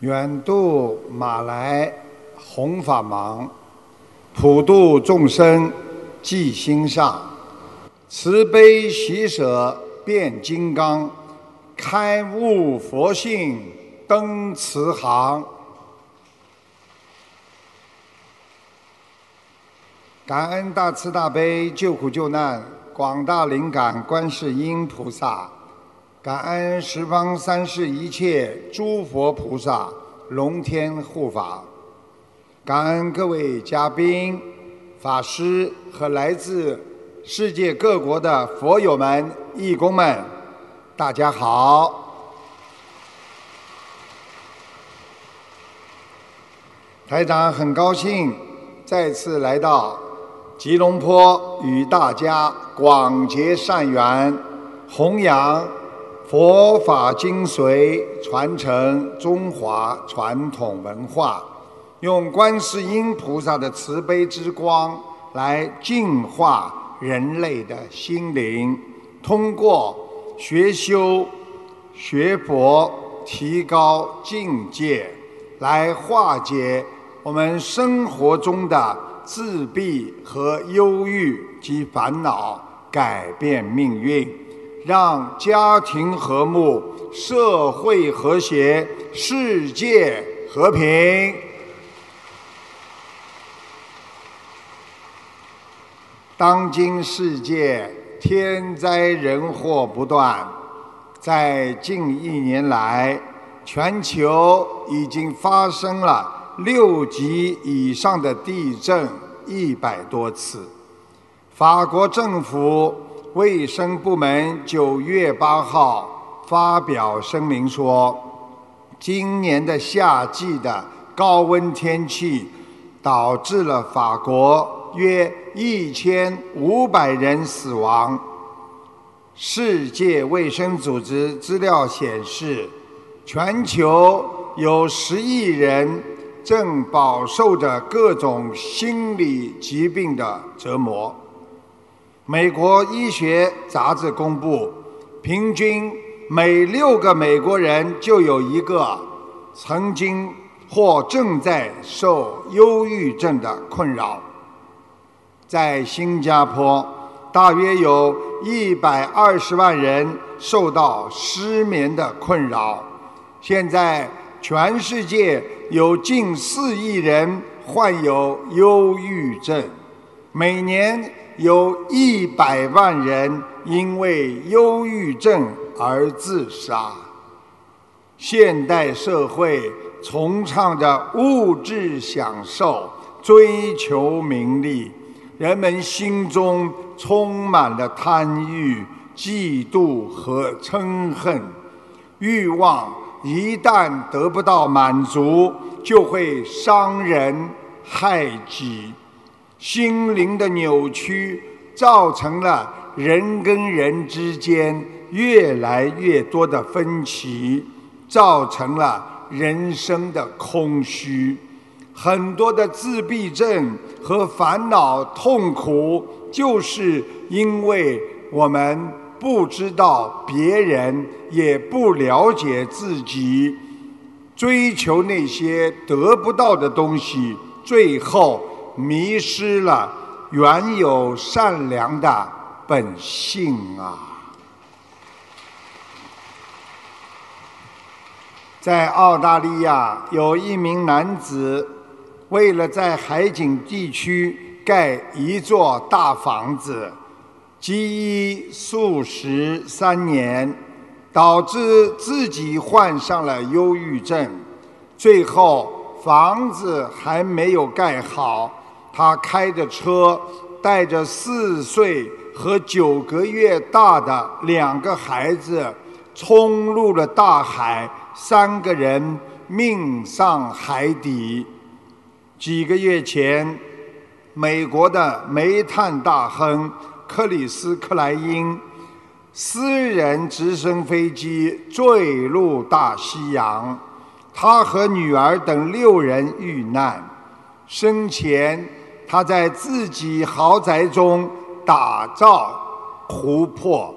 远渡马来弘法忙，普度众生记心上，慈悲喜舍变金刚，开悟佛性登慈航。感恩大慈大悲救苦救难广大灵感观世音菩萨。感恩十方三世一切诸佛菩萨、龙天护法，感恩各位嘉宾、法师和来自世界各国的佛友们、义工们，大家好！台长很高兴再次来到吉隆坡，与大家广结善缘，弘扬。佛法精髓传承中华传统文化，用观世音菩萨的慈悲之光来净化人类的心灵，通过学修学佛，提高境界，来化解我们生活中的自闭和忧郁及烦恼，改变命运。让家庭和睦，社会和谐，世界和平。当今世界天灾人祸不断，在近一年来，全球已经发生了六级以上的地震一百多次。法国政府。卫生部门九月八号发表声明说，今年的夏季的高温天气导致了法国约一千五百人死亡。世界卫生组织资料显示，全球有十亿人正饱受着各种心理疾病的折磨。美国医学杂志公布，平均每六个美国人就有一个曾经或正在受忧郁症的困扰。在新加坡，大约有一百二十万人受到失眠的困扰。现在，全世界有近四亿人患有忧郁症，每年。有一百万人因为忧郁症而自杀。现代社会崇尚着物质享受，追求名利，人们心中充满了贪欲、嫉妒和嗔恨。欲望一旦得不到满足，就会伤人害己。心灵的扭曲，造成了人跟人之间越来越多的分歧，造成了人生的空虚。很多的自闭症和烦恼痛苦，就是因为我们不知道别人，也不了解自己，追求那些得不到的东西，最后。迷失了原有善良的本性啊！在澳大利亚，有一名男子为了在海景地区盖一座大房子，积医数十三年，导致自己患上了忧郁症，最后房子还没有盖好。他开着车，带着四岁和九个月大的两个孩子，冲入了大海，三个人命丧海底。几个月前，美国的煤炭大亨克里斯克莱因私人直升飞机坠入大西洋，他和女儿等六人遇难，生前。他在自己豪宅中打造湖泊，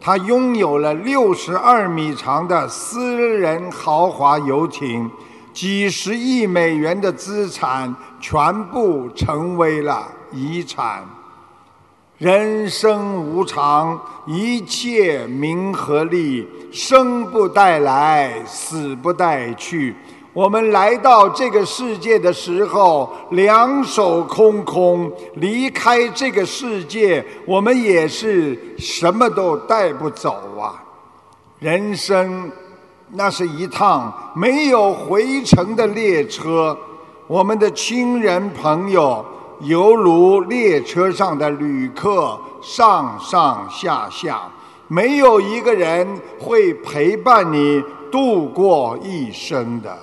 他拥有了六十二米长的私人豪华游艇，几十亿美元的资产全部成为了遗产。人生无常，一切名和利，生不带来，死不带去。我们来到这个世界的时候，两手空空；离开这个世界，我们也是什么都带不走啊！人生，那是一趟没有回程的列车，我们的亲人朋友。犹如列车上的旅客，上上下下，没有一个人会陪伴你度过一生的。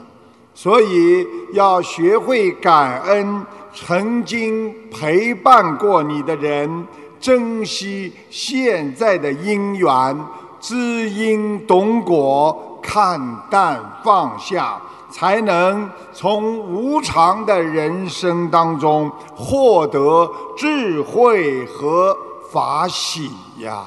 所以要学会感恩曾经陪伴过你的人，珍惜现在的因缘，知因懂果，看淡放下。才能从无常的人生当中获得智慧和法喜呀！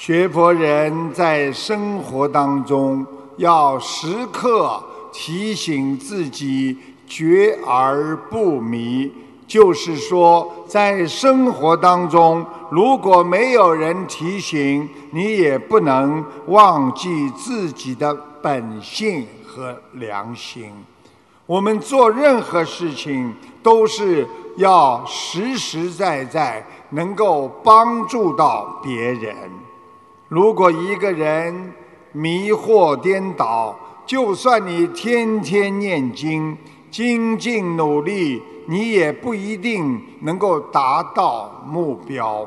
学佛人在生活当中要时刻提醒自己觉而不迷。就是说，在生活当中，如果没有人提醒，你也不能忘记自己的本性和良心。我们做任何事情，都是要实实在在能够帮助到别人。如果一个人迷惑颠倒，就算你天天念经、精进努力。你也不一定能够达到目标，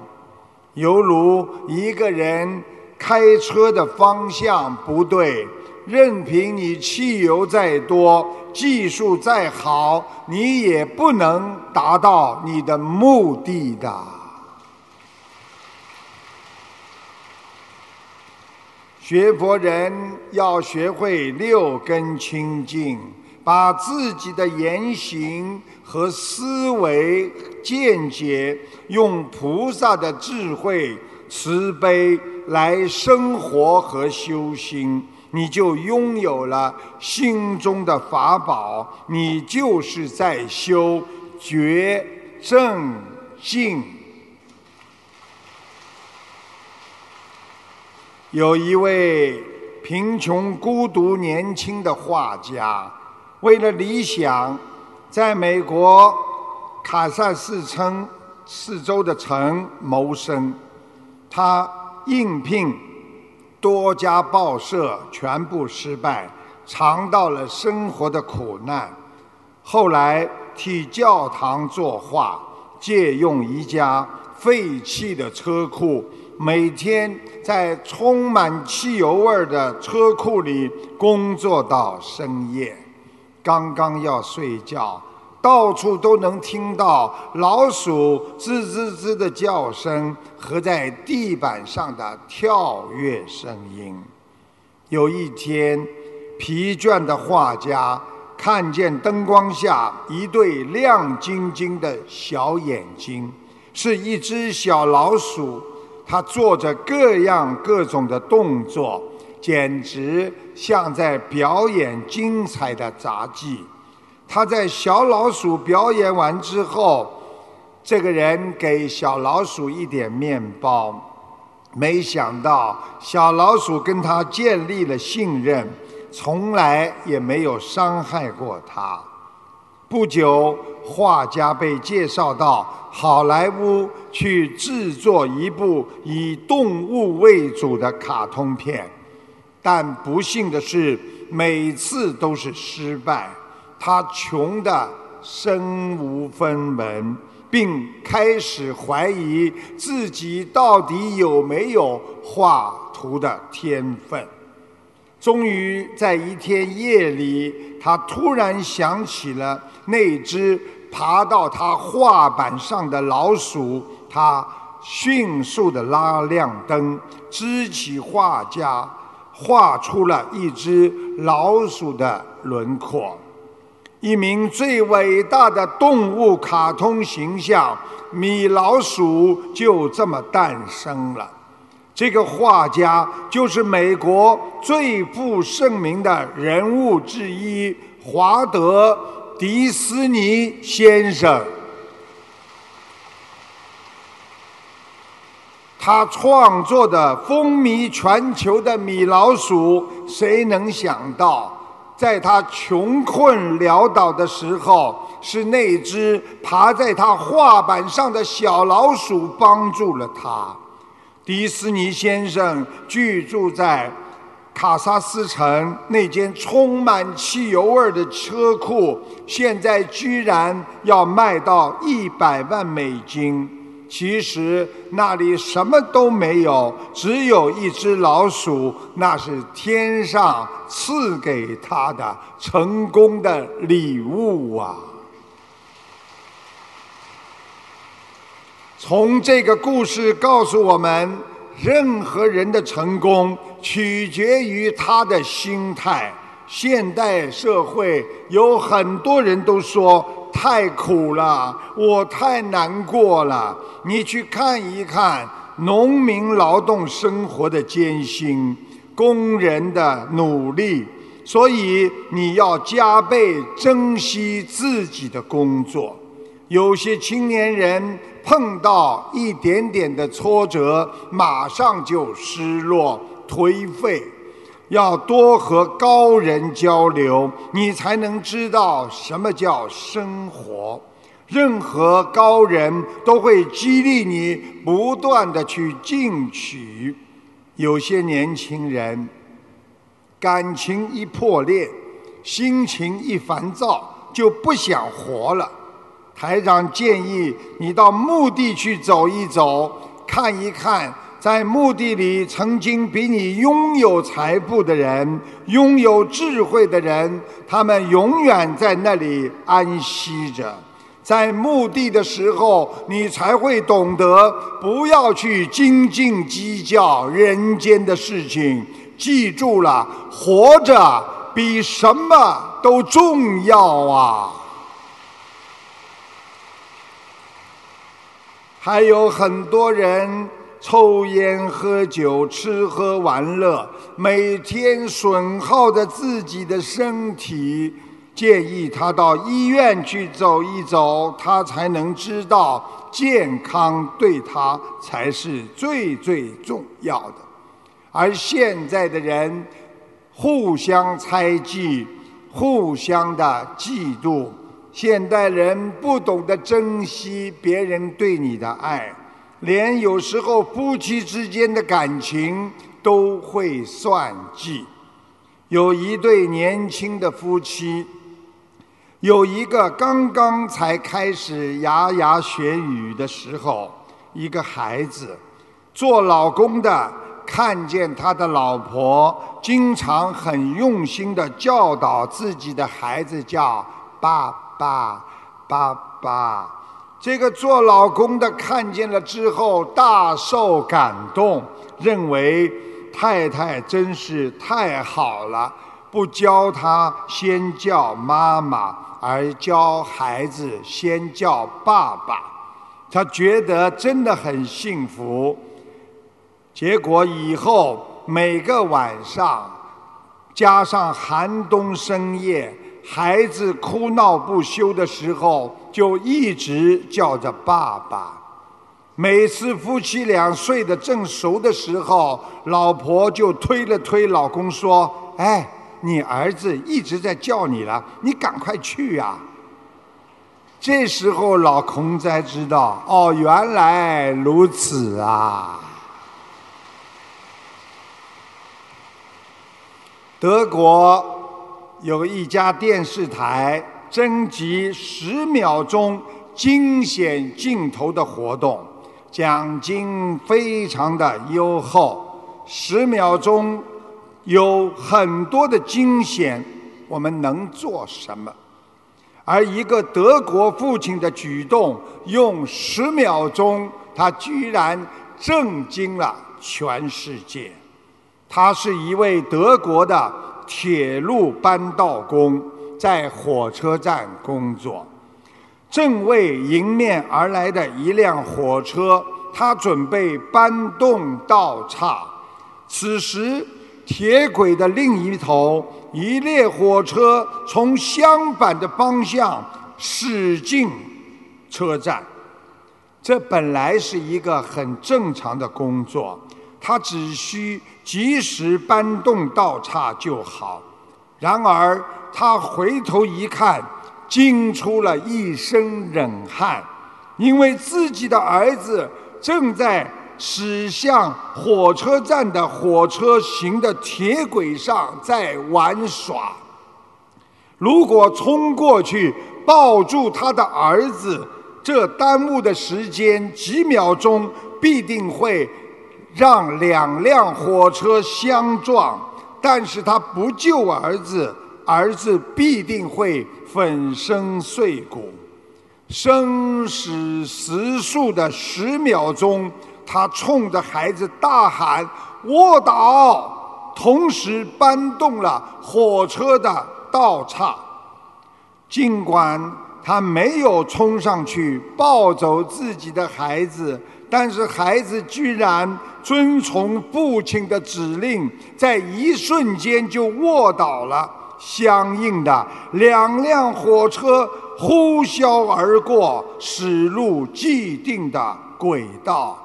犹如一个人开车的方向不对，任凭你汽油再多，技术再好，你也不能达到你的目的的。学佛人要学会六根清净，把自己的言行。和思维见解，用菩萨的智慧、慈悲来生活和修心，你就拥有了心中的法宝，你就是在修觉正净。有一位贫穷孤独年轻的画家，为了理想。在美国卡萨斯村四周的城谋生，他应聘多家报社，全部失败，尝到了生活的苦难。后来替教堂作画，借用一家废弃的车库，每天在充满汽油味的车库里工作到深夜。刚刚要睡觉，到处都能听到老鼠吱吱吱的叫声和在地板上的跳跃声音。有一天，疲倦的画家看见灯光下一对亮晶晶的小眼睛，是一只小老鼠，他做着各样各种的动作。简直像在表演精彩的杂技。他在小老鼠表演完之后，这个人给小老鼠一点面包，没想到小老鼠跟他建立了信任，从来也没有伤害过他。不久，画家被介绍到好莱坞去制作一部以动物为主的卡通片。但不幸的是，每次都是失败。他穷得身无分文，并开始怀疑自己到底有没有画图的天分。终于在一天夜里，他突然想起了那只爬到他画板上的老鼠。他迅速地拉亮灯，支起画架。画出了一只老鼠的轮廓，一名最伟大的动物卡通形象——米老鼠就这么诞生了。这个画家就是美国最负盛名的人物之一——华德·迪斯尼先生。他创作的风靡全球的米老鼠，谁能想到，在他穷困潦倒的时候，是那只爬在他画板上的小老鼠帮助了他。迪斯尼先生居住在卡萨斯城那间充满汽油味的车库，现在居然要卖到一百万美金。其实那里什么都没有，只有一只老鼠，那是天上赐给他的成功的礼物啊！从这个故事告诉我们，任何人的成功取决于他的心态。现代社会有很多人都说。太苦了，我太难过了。你去看一看农民劳动生活的艰辛，工人的努力。所以你要加倍珍惜自己的工作。有些青年人碰到一点点的挫折，马上就失落、颓废。要多和高人交流，你才能知道什么叫生活。任何高人都会激励你不断的去进取。有些年轻人感情一破裂，心情一烦躁，就不想活了。台长建议你到墓地去走一走，看一看。在墓地里，曾经比你拥有财富的人、拥有智慧的人，他们永远在那里安息着。在墓地的时候，你才会懂得不要去斤斤计较人间的事情。记住了，活着比什么都重要啊！还有很多人。抽烟、喝酒、吃喝玩乐，每天损耗着自己的身体。建议他到医院去走一走，他才能知道健康对他才是最最重要的。而现在的人互相猜忌，互相的嫉妒，现代人不懂得珍惜别人对你的爱。连有时候夫妻之间的感情都会算计。有一对年轻的夫妻，有一个刚刚才开始牙牙学语的时候，一个孩子，做老公的看见他的老婆经常很用心的教导自己的孩子叫爸爸，爸爸。这个做老公的看见了之后大受感动，认为太太真是太好了，不教他先叫妈妈，而教孩子先叫爸爸，他觉得真的很幸福。结果以后每个晚上，加上寒冬深夜。孩子哭闹不休的时候，就一直叫着爸爸。每次夫妻俩睡得正熟的时候，老婆就推了推老公说：“哎，你儿子一直在叫你了，你赶快去呀。”这时候老公才知道，哦，原来如此啊。德国。有一家电视台征集十秒钟惊险镜头的活动，奖金非常的优厚。十秒钟有很多的惊险，我们能做什么？而一个德国父亲的举动，用十秒钟，他居然震惊了全世界。他是一位德国的。铁路搬道工在火车站工作，正为迎面而来的一辆火车他准备搬动道岔。此时，铁轨的另一头，一列火车从相反的方向驶进车站。这本来是一个很正常的工作，他只需及时搬动道岔就好。然而，他回头一看，惊出了一身冷汗，因为自己的儿子正在驶向火车站的火车行的铁轨上在玩耍。如果冲过去抱住他的儿子，这耽误的时间几秒钟，必定会让两辆火车相撞。但是他不救儿子，儿子必定会粉身碎骨。生死时速的十秒钟，他冲着孩子大喊：“卧倒！”同时搬动了火车的道岔。尽管。他没有冲上去抱走自己的孩子，但是孩子居然遵从父亲的指令，在一瞬间就卧倒了。相应的，两辆火车呼啸而过，驶入既定的轨道。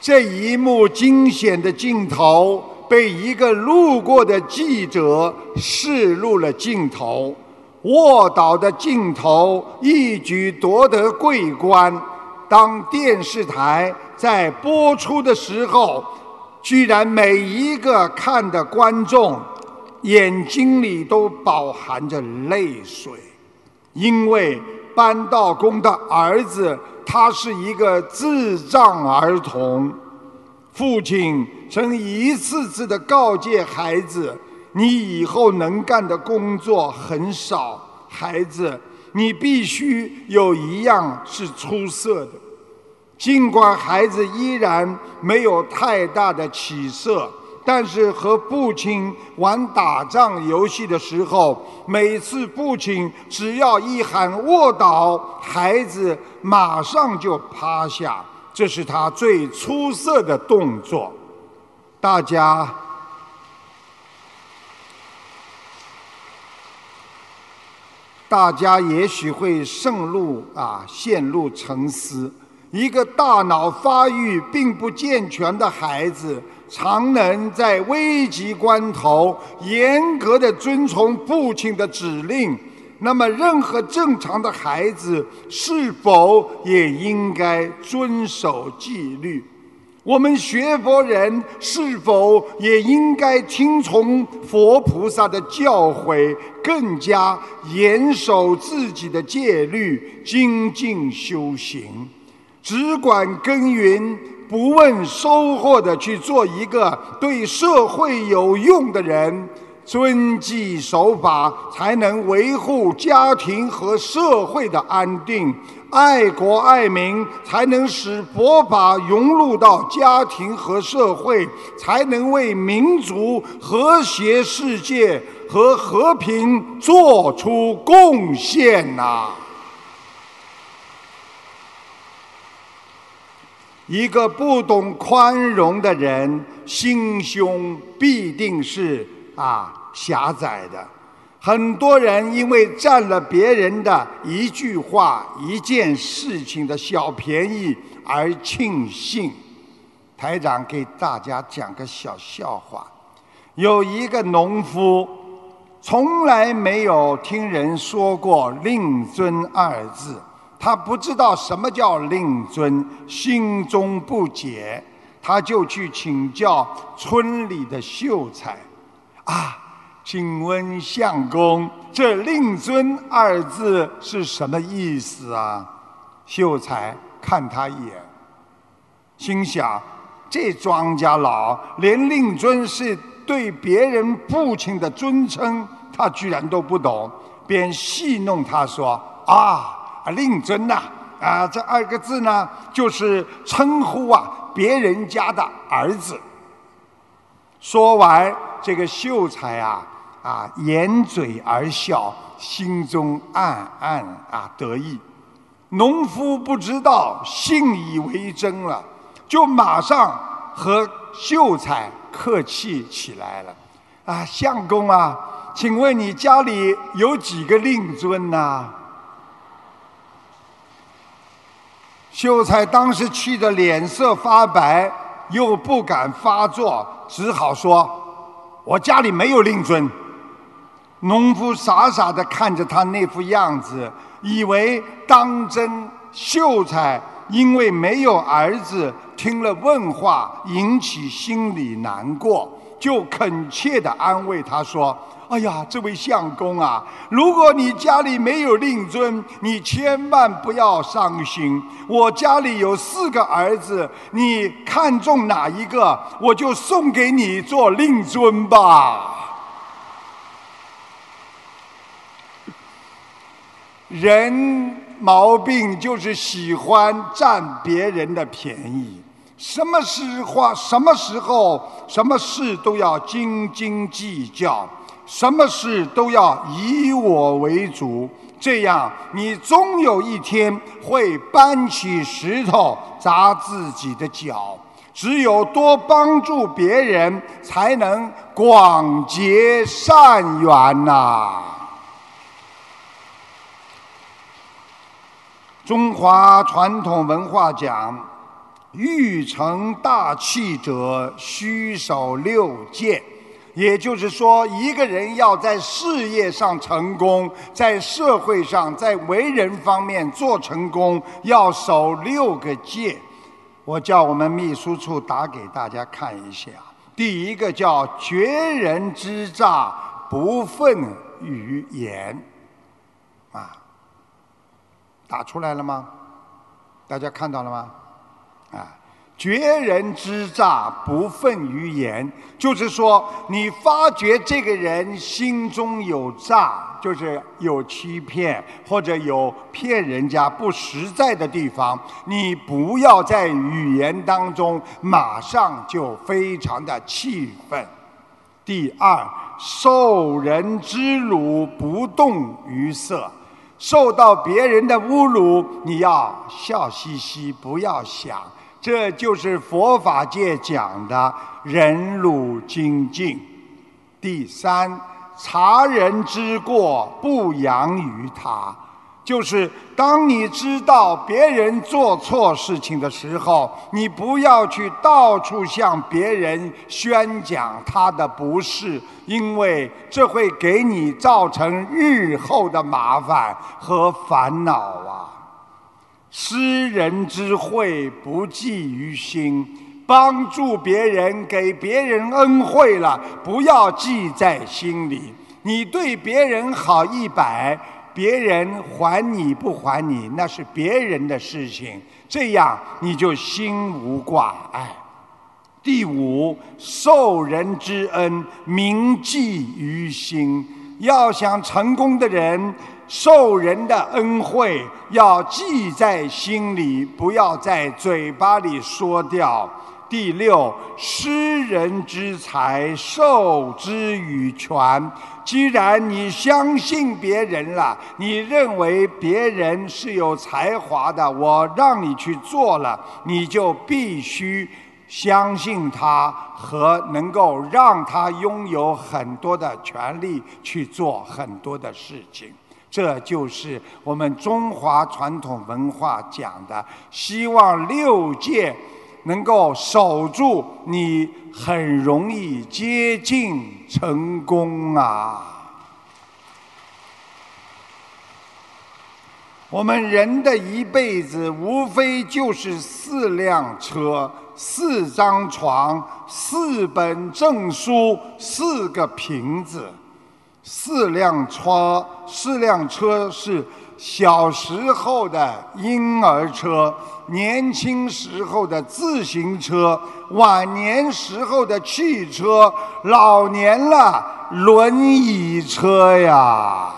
这一幕惊险的镜头被一个路过的记者视入了镜头，卧倒的镜头一举夺得桂冠。当电视台在播出的时候，居然每一个看的观众眼睛里都饱含着泪水，因为搬道工的儿子。他是一个智障儿童，父亲曾一次次的告诫孩子：“你以后能干的工作很少，孩子，你必须有一样是出色的。”尽管孩子依然没有太大的起色。但是和父亲玩打仗游戏的时候，每次父亲只要一喊卧倒，孩子马上就趴下，这是他最出色的动作。大家，大家也许会陷入啊，陷入沉思。一个大脑发育并不健全的孩子。常能在危急关头严格的遵从父亲的指令，那么任何正常的孩子是否也应该遵守纪律？我们学佛人是否也应该听从佛菩萨的教诲，更加严守自己的戒律，精进修行，只管耕耘？不问收获的去做一个对社会有用的人，遵纪守法，才能维护家庭和社会的安定；爱国爱民，才能使佛法融入到家庭和社会，才能为民族和谐世界和和平做出贡献呐。一个不懂宽容的人，心胸必定是啊狭窄的。很多人因为占了别人的一句话、一件事情的小便宜而庆幸。台长给大家讲个小笑话：有一个农夫，从来没有听人说过“令尊”二字。他不知道什么叫令尊，心中不解，他就去请教村里的秀才。啊，请问相公，这令尊二字是什么意思啊？秀才看他一眼，心想：这庄稼老连令尊是对别人父亲的尊称，他居然都不懂，便戏弄他说：啊。啊，令尊呐，啊，这二个字呢，就是称呼啊别人家的儿子。说完，这个秀才啊，啊掩嘴而笑，心中暗暗啊得意。农夫不知道，信以为真了，就马上和秀才客气起来了。啊，相公啊，请问你家里有几个令尊呐？秀才当时气得脸色发白，又不敢发作，只好说：“我家里没有令尊。”农夫傻傻的看着他那副样子，以为当真。秀才因为没有儿子，听了问话，引起心里难过。就恳切地安慰他说：“哎呀，这位相公啊，如果你家里没有令尊，你千万不要伤心。我家里有四个儿子，你看中哪一个，我就送给你做令尊吧。”人毛病就是喜欢占别人的便宜。什么时话，什么时候，什么事都要斤斤计较，什么事都要以我为主，这样你终有一天会搬起石头砸自己的脚。只有多帮助别人，才能广结善缘呐。中华传统文化讲。欲成大器者，须守六戒。也就是说，一个人要在事业上成功，在社会上，在为人方面做成功，要守六个戒。我叫我们秘书处打给大家看一下。第一个叫绝人之诈，不愤于言。啊，打出来了吗？大家看到了吗？啊，绝人之诈，不愤于言，就是说，你发觉这个人心中有诈，就是有欺骗或者有骗人家不实在的地方，你不要在语言当中马上就非常的气愤。第二，受人之辱，不动于色。受到别人的侮辱，你要笑嘻嘻，不要想。这就是佛法界讲的忍辱精进。第三，察人之过，不扬于他，就是当你知道别人做错事情的时候，你不要去到处向别人宣讲他的不是，因为这会给你造成日后的麻烦和烦恼啊。施人之惠，不计于心。帮助别人，给别人恩惠了，不要记在心里。你对别人好一百，别人还你不还你，那是别人的事情。这样你就心无挂碍。第五，受人之恩，铭记于心。要想成功的人。受人的恩惠要记在心里，不要在嘴巴里说掉。第六，施人之财，受之以权。既然你相信别人了，你认为别人是有才华的，我让你去做了，你就必须相信他和能够让他拥有很多的权利去做很多的事情。这就是我们中华传统文化讲的，希望六界能够守住，你很容易接近成功啊！我们人的一辈子，无非就是四辆车、四张床、四本证书、四个瓶子。四辆车，四辆车是小时候的婴儿车，年轻时候的自行车，晚年时候的汽车，老年了轮椅车呀。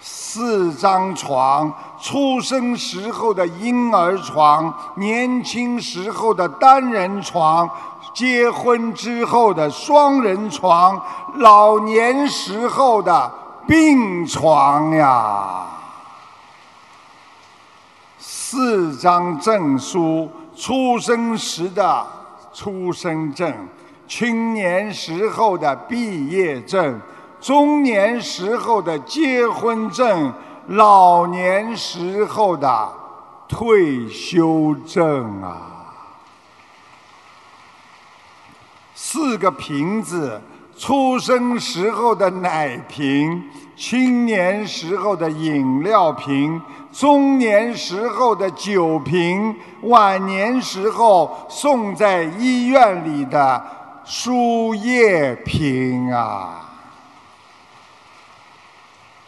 四张床，出生时候的婴儿床，年轻时候的单人床。结婚之后的双人床，老年时候的病床呀。四张证书：出生时的出生证，青年时候的毕业证，中年时候的结婚证，老年时候的退休证啊！四个瓶子：出生时候的奶瓶，青年时候的饮料瓶。中年时候的酒瓶，晚年时候送在医院里的输液瓶啊！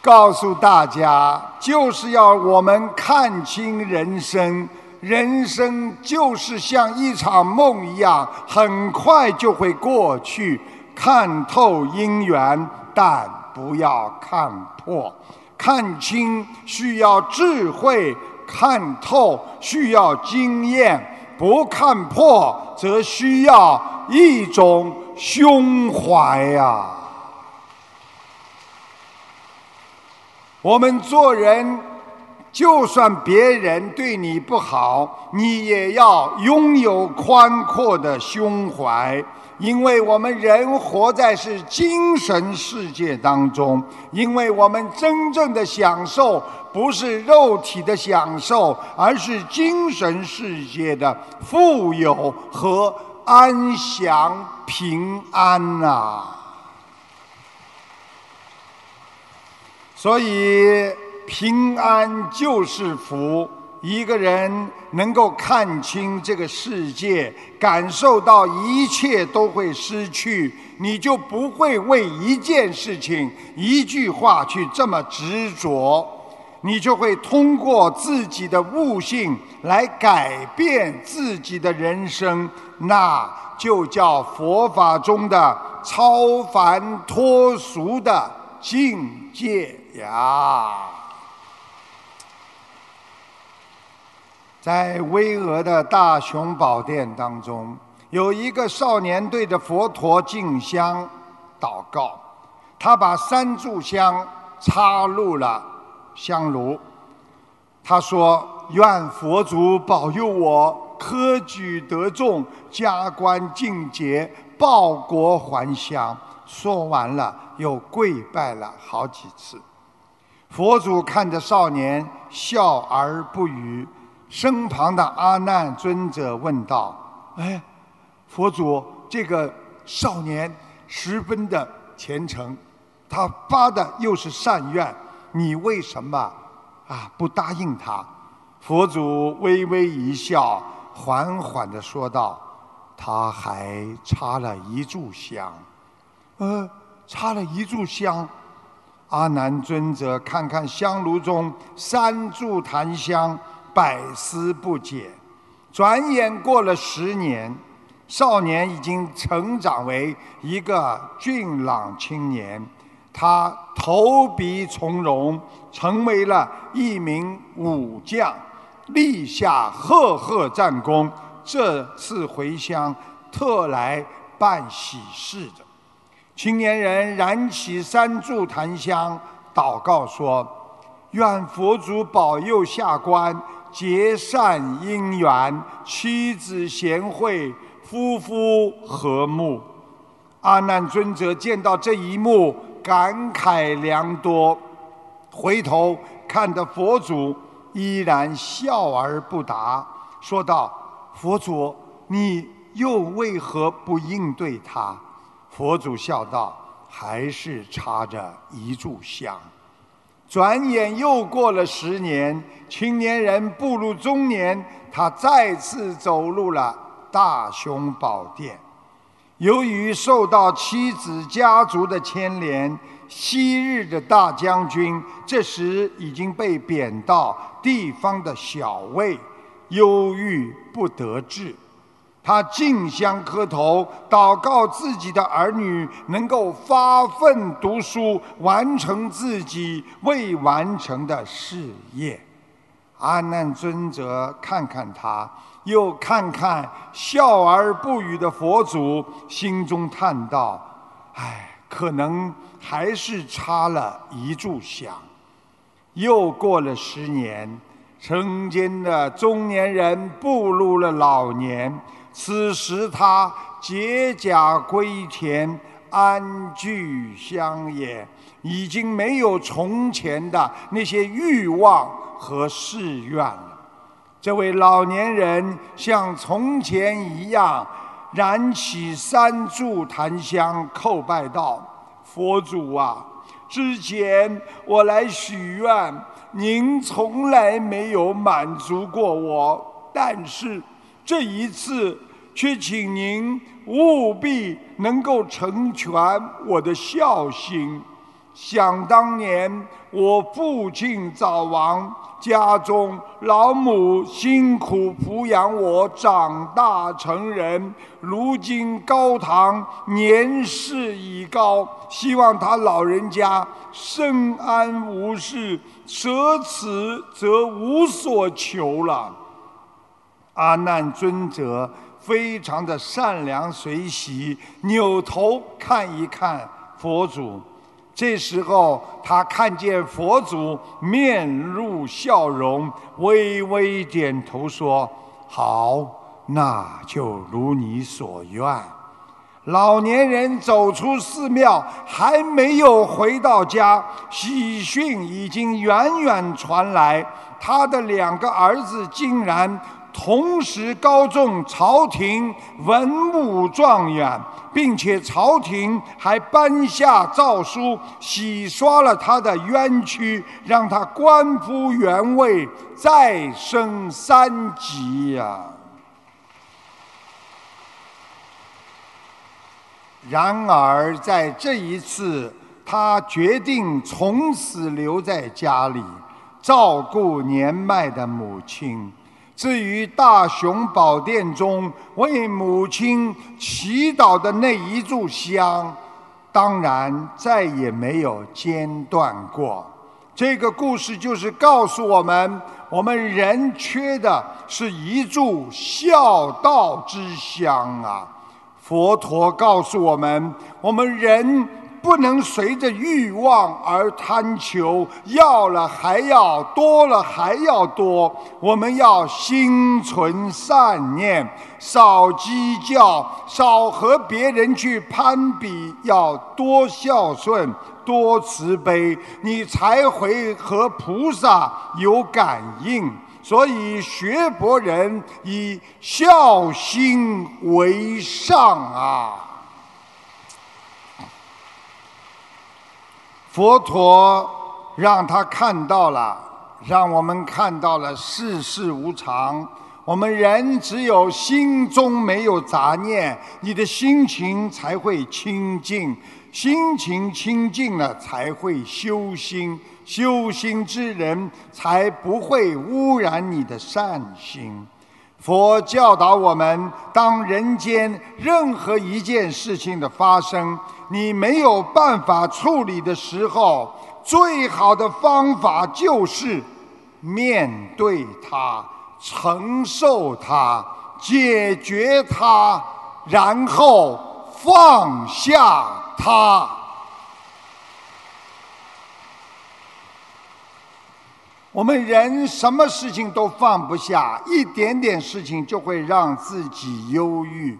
告诉大家，就是要我们看清人生，人生就是像一场梦一样，很快就会过去。看透姻缘，但不要看破。看清需要智慧，看透需要经验，不看破则需要一种胸怀呀。我们做人，就算别人对你不好，你也要拥有宽阔的胸怀。因为我们人活在是精神世界当中，因为我们真正的享受不是肉体的享受，而是精神世界的富有和安详平安呐。所以，平安就是福。一个人能够看清这个世界，感受到一切都会失去，你就不会为一件事情、一句话去这么执着，你就会通过自己的悟性来改变自己的人生，那就叫佛法中的超凡脱俗的境界呀。在巍峨的大雄宝殿当中，有一个少年对着佛陀敬香祷告。他把三炷香插入了香炉。他说：“愿佛祖保佑我科举得中，加官进爵，报国还乡。”说完了，又跪拜了好几次。佛祖看着少年，笑而不语。身旁的阿难尊者问道：“哎，佛祖，这个少年十分的虔诚，他发的又是善愿，你为什么啊不答应他？”佛祖微微一笑，缓缓地说道：“他还插了一炷香。”“呃，插了一炷香。”阿难尊者看看香炉中三炷檀香。百思不解。转眼过了十年，少年已经成长为一个俊朗青年。他投笔从戎，成为了一名武将，立下赫赫战功。这次回乡，特来办喜事的。青年人燃起三炷檀香，祷告说：“愿佛祖保佑下官。”结善姻缘，妻子贤惠，夫妇和睦。阿难尊者见到这一幕，感慨良多。回头看着佛祖，依然笑而不答，说道：“佛祖，你又为何不应对他？”佛祖笑道：“还是插着一炷香。”转眼又过了十年，青年人步入中年，他再次走入了大雄宝殿。由于受到妻子家族的牵连，昔日的大将军这时已经被贬到地方的小尉，忧郁不得志。他竞相磕头，祷告自己的儿女能够发奋读书，完成自己未完成的事业。阿难尊者看看他，又看看笑而不语的佛祖，心中叹道：“唉，可能还是差了一炷香。”又过了十年，曾经的中年人步入了老年，此时他解甲归田，安居乡野，已经没有从前的那些欲望和誓愿了。这位老年人像从前一样，燃起三炷檀香，叩拜道：“佛祖啊！”之前我来许愿，您从来没有满足过我，但是这一次却请您务必能够成全我的孝心。想当年我父亲早亡。家中老母辛苦抚养我长大成人，如今高堂年事已高，希望他老人家身安无事，舍此则无所求了。阿难尊者非常的善良随喜，扭头看一看佛祖。这时候，他看见佛祖面露笑容，微微点头说：“好，那就如你所愿。”老年人走出寺庙，还没有回到家，喜讯已经远远传来，他的两个儿子竟然。同时高中朝廷文武状元，并且朝廷还颁下诏书，洗刷了他的冤屈，让他官复原位，再升三级呀。然而在这一次，他决定从此留在家里，照顾年迈的母亲。至于大雄宝殿中为母亲祈祷的那一炷香，当然再也没有间断过。这个故事就是告诉我们：我们人缺的是一炷孝道之香啊！佛陀告诉我们：我们人。不能随着欲望而贪求，要了还要多了还要多。我们要心存善念，少计较，少和别人去攀比，要多孝顺，多慈悲，你才会和菩萨有感应。所以学佛人以孝心为上啊。佛陀让他看到了，让我们看到了世事无常。我们人只有心中没有杂念，你的心情才会清净。心情清净了，才会修心。修心之人才不会污染你的善心。佛教导我们，当人间任何一件事情的发生，你没有办法处理的时候，最好的方法就是面对它、承受它、解决它，然后放下它。我们人什么事情都放不下，一点点事情就会让自己忧郁。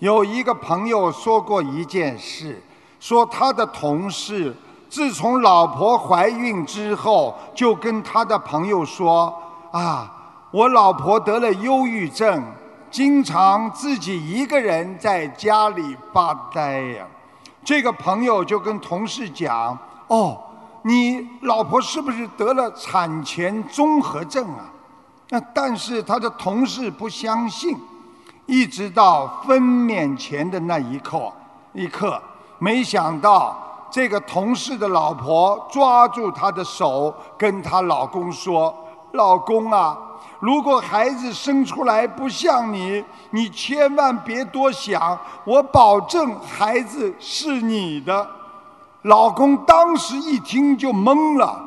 有一个朋友说过一件事，说他的同事自从老婆怀孕之后，就跟他的朋友说：“啊，我老婆得了忧郁症，经常自己一个人在家里发呆呀。”这个朋友就跟同事讲：“哦。”你老婆是不是得了产前综合症啊？那但是他的同事不相信，一直到分娩前的那一刻，一刻，没想到这个同事的老婆抓住他的手，跟她老公说：“老公啊，如果孩子生出来不像你，你千万别多想，我保证孩子是你的。”老公当时一听就懵了，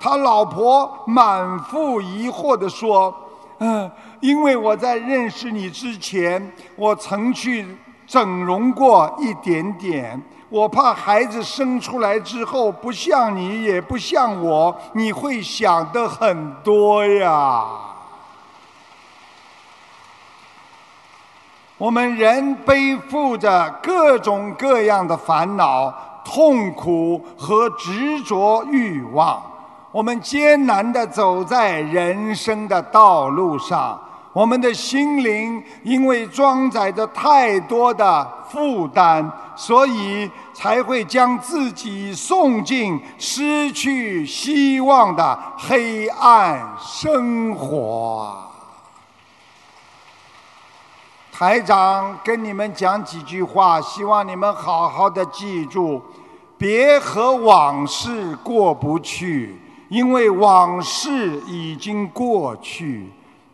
他老婆满腹疑惑地说：“嗯，因为我在认识你之前，我曾去整容过一点点。我怕孩子生出来之后不像你，也不像我，你会想的很多呀。”我们人背负着各种各样的烦恼、痛苦和执着欲望。我们艰难地走在人生的道路上，我们的心灵因为装载着太多的负担，所以才会将自己送进失去希望的黑暗生活。台长跟你们讲几句话，希望你们好好的记住，别和往事过不去。因为往事已经过去，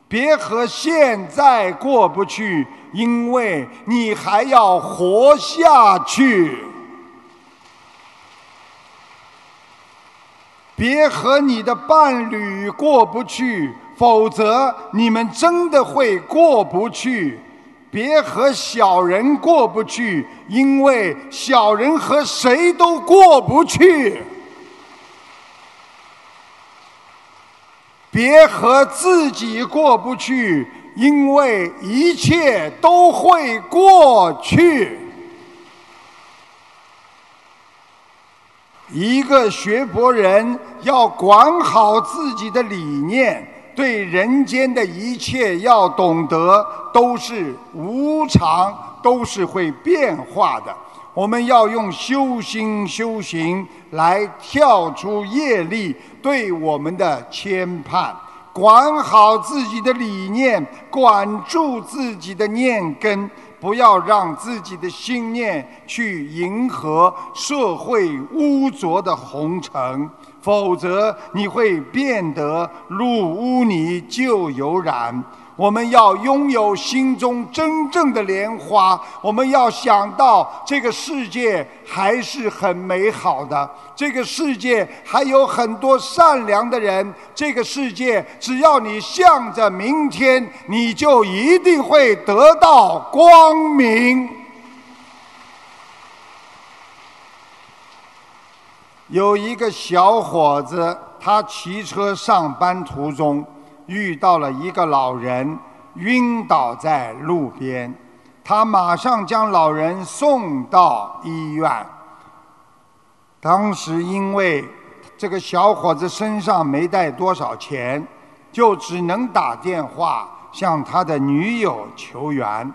别和现在过不去，因为你还要活下去。别和你的伴侣过不去，否则你们真的会过不去。别和小人过不去，因为小人和谁都过不去。别和自己过不去，因为一切都会过去。一个学佛人要管好自己的理念，对人间的一切要懂得，都是无常，都是会变化的。我们要用修心修行来跳出业力。对我们的牵绊，管好自己的理念，管住自己的念根，不要让自己的心念去迎合社会污浊的红尘，否则你会变得入污泥就有染。我们要拥有心中真正的莲花，我们要想到这个世界还是很美好的，这个世界还有很多善良的人，这个世界只要你向着明天，你就一定会得到光明。有一个小伙子，他骑车上班途中。遇到了一个老人晕倒在路边，他马上将老人送到医院。当时因为这个小伙子身上没带多少钱，就只能打电话向他的女友求援。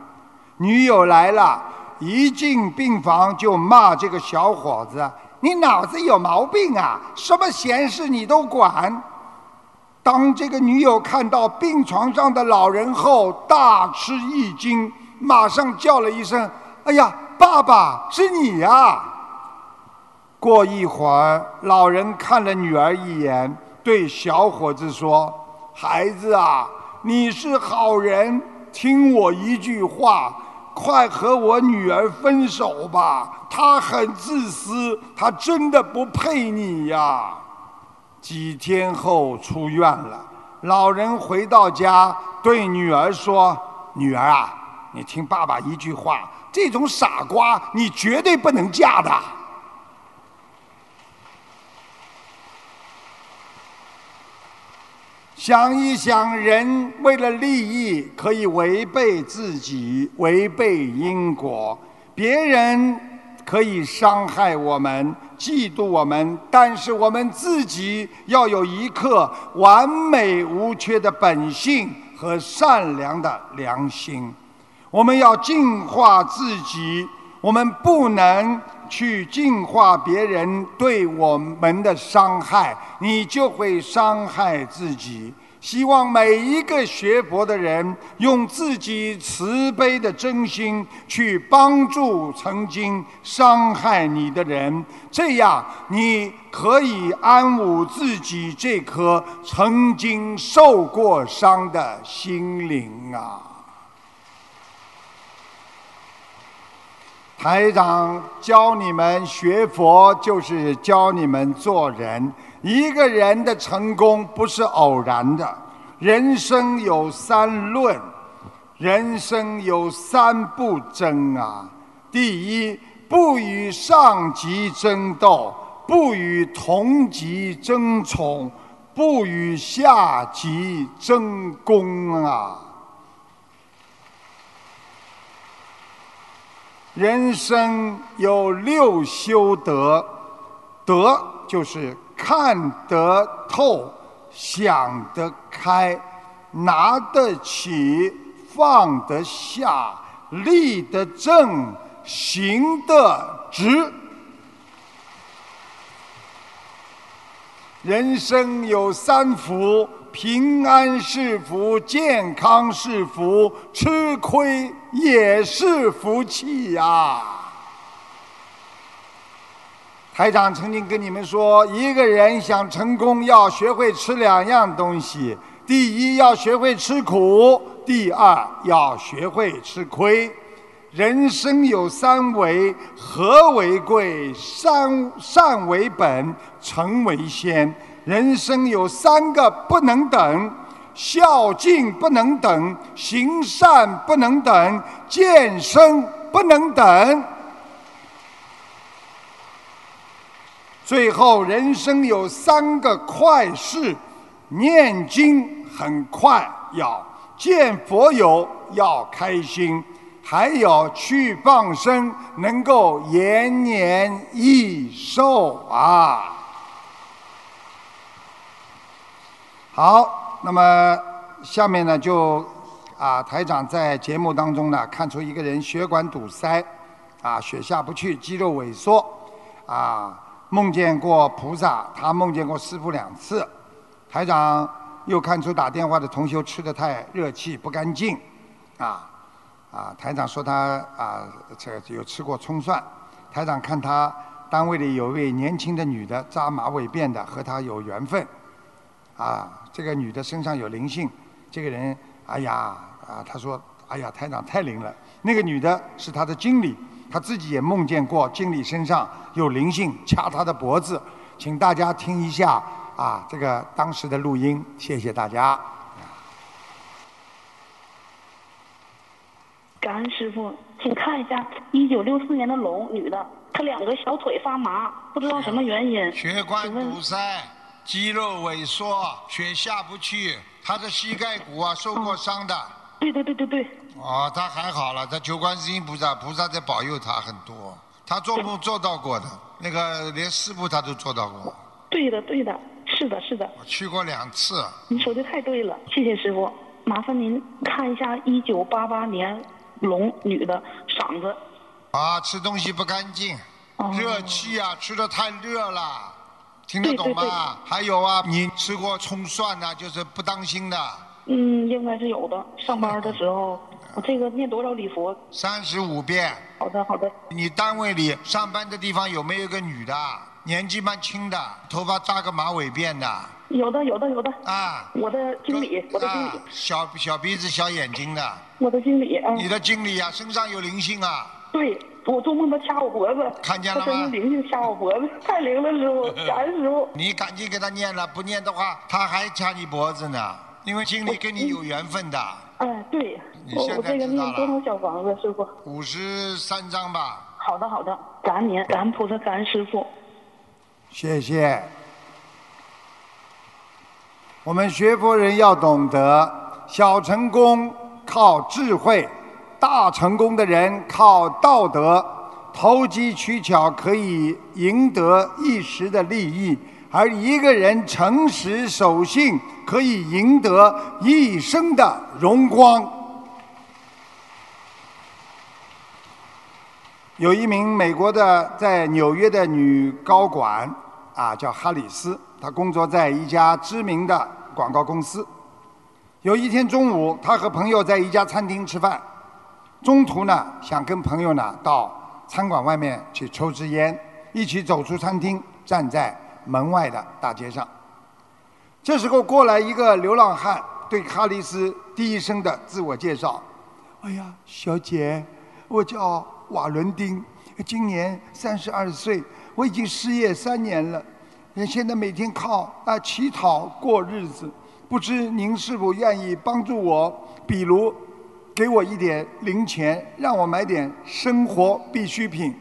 女友来了，一进病房就骂这个小伙子：“你脑子有毛病啊！什么闲事你都管！”当这个女友看到病床上的老人后，大吃一惊，马上叫了一声：“哎呀，爸爸，是你呀！”过一会儿，老人看了女儿一眼，对小伙子说：“孩子啊，你是好人，听我一句话，快和我女儿分手吧。她很自私，她真的不配你呀。”几天后出院了，老人回到家对女儿说：“女儿啊，你听爸爸一句话，这种傻瓜你绝对不能嫁的。想一想，人为了利益可以违背自己，违背因果，别人可以伤害我们。”嫉妒我们，但是我们自己要有一颗完美无缺的本性和善良的良心。我们要净化自己，我们不能去净化别人对我们的伤害，你就会伤害自己。希望每一个学佛的人用自己慈悲的真心去帮助曾经伤害你的人，这样你可以安抚自己这颗曾经受过伤的心灵啊！台长教你们学佛，就是教你们做人。一个人的成功不是偶然的，人生有三论，人生有三不争啊。第一，不与上级争斗，不与同级争宠，不与下级争功啊。人生有六修德，德就是看得透、想得开、拿得起、放得下、立得正、行得直。人生有三福：平安是福，健康是福，吃亏也是福气呀。台长曾经跟你们说，一个人想成功，要学会吃两样东西：第一，要学会吃苦；第二，要学会吃亏。人生有三为：和为贵，善善为本，诚为先。人生有三个不能等：孝敬不能等，行善不能等，健身不能等。最后，人生有三个快事：念经很快，要见佛友要开心。还有去放生，能够延年益寿啊！好，那么下面呢，就啊，台长在节目当中呢，看出一个人血管堵塞，啊，血下不去，肌肉萎缩，啊，梦见过菩萨，他梦见过师傅两次，台长又看出打电话的同学吃的太热气不干净，啊。啊，台长说他啊，这有吃过葱蒜。台长看他单位里有位年轻的女的扎马尾辫的，和他有缘分。啊，这个女的身上有灵性。这个人，哎呀，啊，他说，哎呀，台长太灵了。那个女的是他的经理，他自己也梦见过经理身上有灵性，掐他的脖子。请大家听一下啊，这个当时的录音，谢谢大家。感恩师傅，请看一下一九六四年的龙女的，她两个小腿发麻，不知道什么原因。血管堵塞，肌肉萎缩，血下不去，他的膝盖骨啊受过伤的。对对对对对。哦，他还好了，他求观世音菩萨，菩萨在保佑他很多。他做梦做到过的，那个连师傅他都做到过。对的对的，是的是的。我去过两次。你说的太对了，谢谢师傅。麻烦您看一下一九八八年。龙女的嗓子啊，吃东西不干净，热气啊，吃的太热了，听得懂吗？还有啊，你吃过葱蒜呐，就是不当心的。嗯，应该是有的。上班的时候，我这个念多少礼佛？三十五遍。好的，好的。你单位里上班的地方有没有个女的，年纪蛮轻的，头发扎个马尾辫的？有的，有的，有的。啊，我的经理，我的经理。小小鼻子、小眼睛的。我的经理啊。你的经理啊，身上有灵性啊。对，我做梦他掐我脖子。看见了吗？灵性掐我脖子，太灵了，师傅，感恩师傅。你赶紧给他念了，不念的话，他还掐你脖子呢。因为经理跟你有缘分的。哎，对。我我这个念多少小房子，师傅？五十三张吧。好的，好的，感恩您，感恩菩萨，感恩师傅。谢谢。我们学佛人要懂得，小成功靠智慧，大成功的人靠道德。投机取巧可以赢得一时的利益，而一个人诚实守信可以赢得一生的荣光。有一名美国的在纽约的女高管，啊，叫哈里斯。她工作在一家知名的广告公司。有一天中午，她和朋友在一家餐厅吃饭，中途呢想跟朋友呢到餐馆外面去抽支烟，一起走出餐厅，站在门外的大街上。这时候过来一个流浪汉，对哈里斯低声的自我介绍：“哎呀，小姐，我叫瓦伦丁，今年三十二岁，我已经失业三年了。”现在每天靠啊乞讨过日子，不知您是否愿意帮助我？比如，给我一点零钱，让我买点生活必需品。”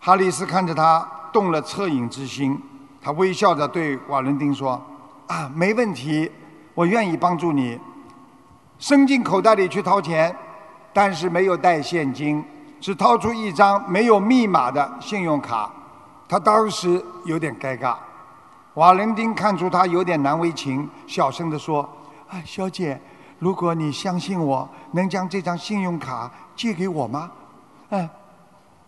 哈里斯看着他，动了恻隐之心，他微笑着对瓦伦丁说：“啊，没问题，我愿意帮助你。”伸进口袋里去掏钱，但是没有带现金，只掏出一张没有密码的信用卡。他当时有点尴尬。瓦伦丁看出他有点难为情，小声地说：“啊，小姐，如果你相信我，能将这张信用卡借给我吗？”嗯。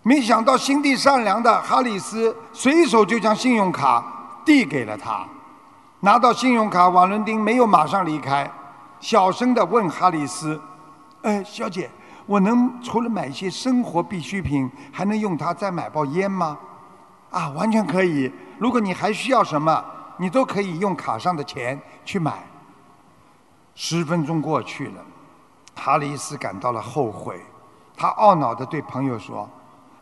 没想到心地善良的哈里斯随手就将信用卡递给了他。拿到信用卡，瓦伦丁没有马上离开。小声地问哈里斯：“呃，小姐，我能除了买一些生活必需品，还能用它再买包烟吗？”“啊，完全可以。如果你还需要什么，你都可以用卡上的钱去买。”十分钟过去了，哈里斯感到了后悔。他懊恼的对朋友说：“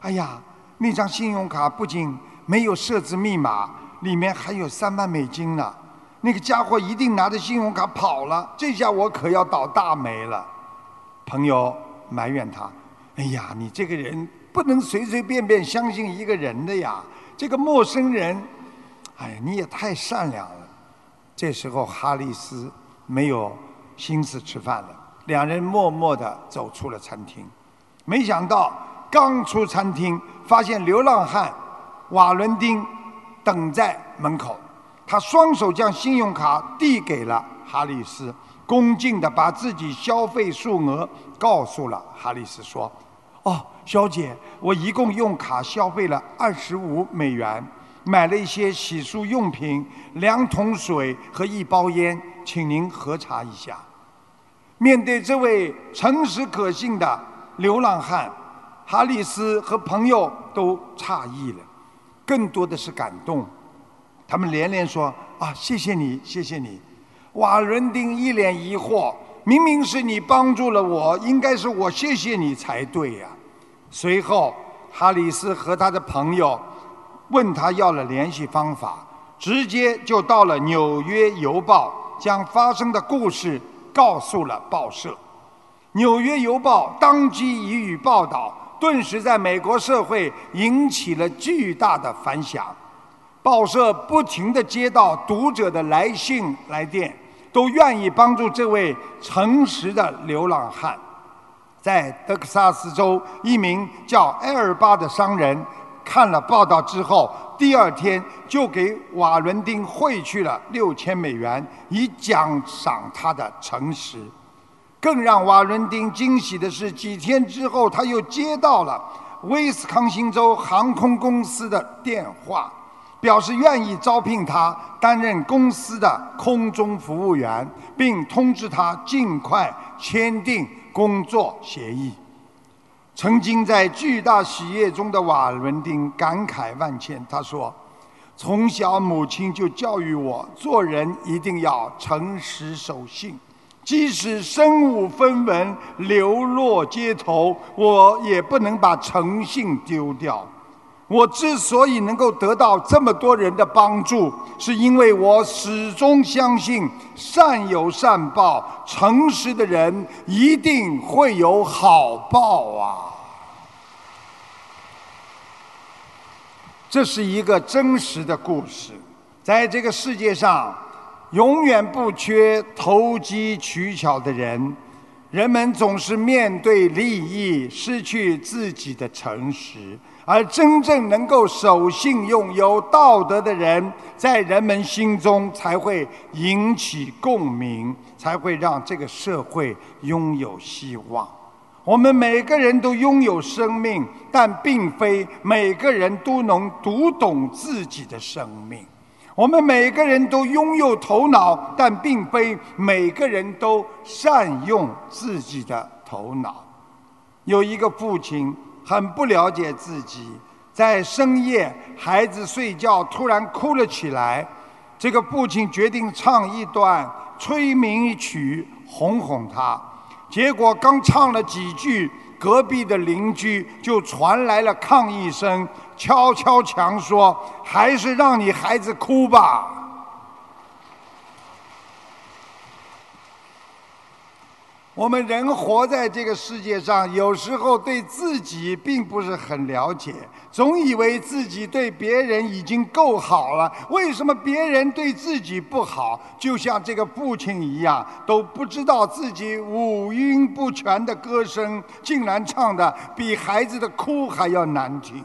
哎呀，那张信用卡不仅没有设置密码，里面还有三万美金呢。”那个家伙一定拿着信用卡跑了，这下我可要倒大霉了。朋友埋怨他：“哎呀，你这个人不能随随便便相信一个人的呀！这个陌生人，哎呀，你也太善良了。”这时候哈里斯没有心思吃饭了，两人默默地走出了餐厅。没想到刚出餐厅，发现流浪汉瓦伦丁等在门口。他双手将信用卡递给了哈里斯，恭敬地把自己消费数额告诉了哈里斯，说：“哦，小姐，我一共用卡消费了二十五美元，买了一些洗漱用品、两桶水和一包烟，请您核查一下。”面对这位诚实可信的流浪汉，哈里斯和朋友都诧异了，更多的是感动。他们连连说：“啊，谢谢你，谢谢你。”瓦伦丁一脸疑惑：“明明是你帮助了我，应该是我谢谢你才对呀。”随后，哈里斯和他的朋友问他要了联系方法，直接就到了《纽约邮报》，将发生的故事告诉了报社。《纽约邮报》当即予以报道，顿时在美国社会引起了巨大的反响。报社不停地接到读者的来信来电，都愿意帮助这位诚实的流浪汉。在德克萨斯州，一名叫埃尔巴的商人看了报道之后，第二天就给瓦伦丁汇去了六千美元，以奖赏他的诚实。更让瓦伦丁惊喜的是，几天之后他又接到了威斯康星州航空公司的电话。表示愿意招聘他担任公司的空中服务员，并通知他尽快签订工作协议。曾经在巨大喜悦中的瓦伦丁感慨万千。他说：“从小母亲就教育我，做人一定要诚实守信，即使身无分文、流落街头，我也不能把诚信丢掉。”我之所以能够得到这么多人的帮助，是因为我始终相信善有善报，诚实的人一定会有好报啊！这是一个真实的故事，在这个世界上，永远不缺投机取巧的人，人们总是面对利益失去自己的诚实。而真正能够守信用、有道德的人，在人们心中才会引起共鸣，才会让这个社会拥有希望。我们每个人都拥有生命，但并非每个人都能读懂自己的生命。我们每个人都拥有头脑，但并非每个人都善用自己的头脑。有一个父亲。很不了解自己，在深夜，孩子睡觉突然哭了起来。这个父亲决定唱一段催眠曲哄哄他。结果刚唱了几句，隔壁的邻居就传来了抗议声：“敲敲墙说：“还是让你孩子哭吧。”我们人活在这个世界上，有时候对自己并不是很了解，总以为自己对别人已经够好了，为什么别人对自己不好？就像这个父亲一样，都不知道自己五音不全的歌声，竟然唱的比孩子的哭还要难听。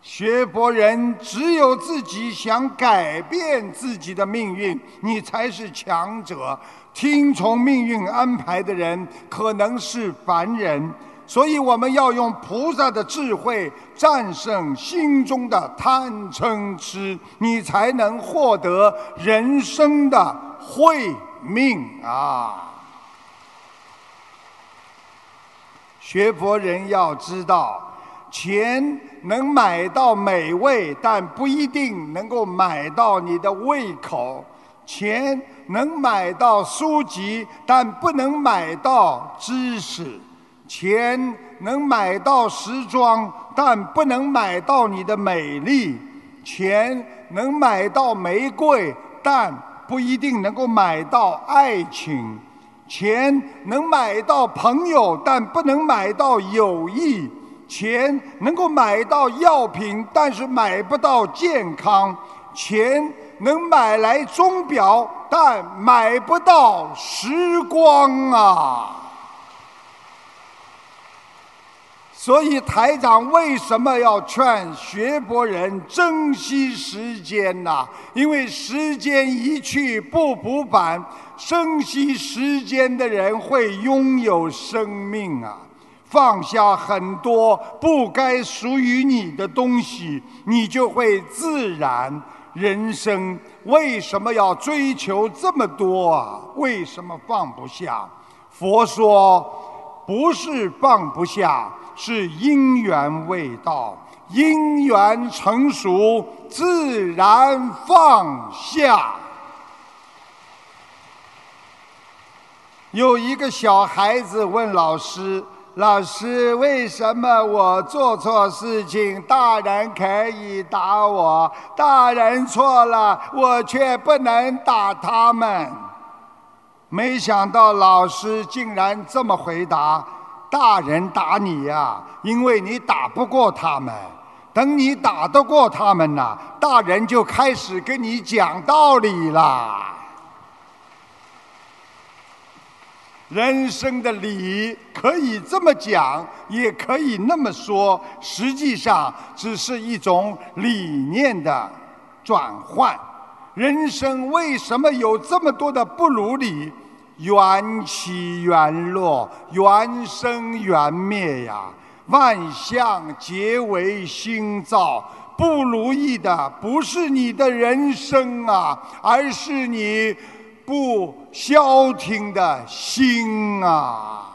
学佛人只有自己想改变自己的命运，你才是强者。听从命运安排的人可能是凡人，所以我们要用菩萨的智慧战胜心中的贪嗔痴，你才能获得人生的慧命啊！学佛人要知道，钱能买到美味，但不一定能够买到你的胃口。钱能买到书籍，但不能买到知识；钱能买到时装，但不能买到你的美丽；钱能买到玫瑰，但不一定能够买到爱情；钱能买到朋友，但不能买到友谊；钱能够买到药品，但是买不到健康；钱。能买来钟表，但买不到时光啊！所以台长为什么要劝学博人珍惜时间呢？因为时间一去不补返，珍惜时间的人会拥有生命啊！放下很多不该属于你的东西，你就会自然。人生为什么要追求这么多啊？为什么放不下？佛说，不是放不下，是因缘未到，因缘成熟，自然放下。有一个小孩子问老师。老师，为什么我做错事情，大人可以打我，大人错了，我却不能打他们？没想到老师竟然这么回答：大人打你呀，因为你打不过他们。等你打得过他们呐，大人就开始跟你讲道理啦。人生的理可以这么讲，也可以那么说，实际上只是一种理念的转换。人生为什么有这么多的不如理？缘起缘落，缘生缘灭呀！万象皆为心造，不如意的不是你的人生啊，而是你。不消停的心啊！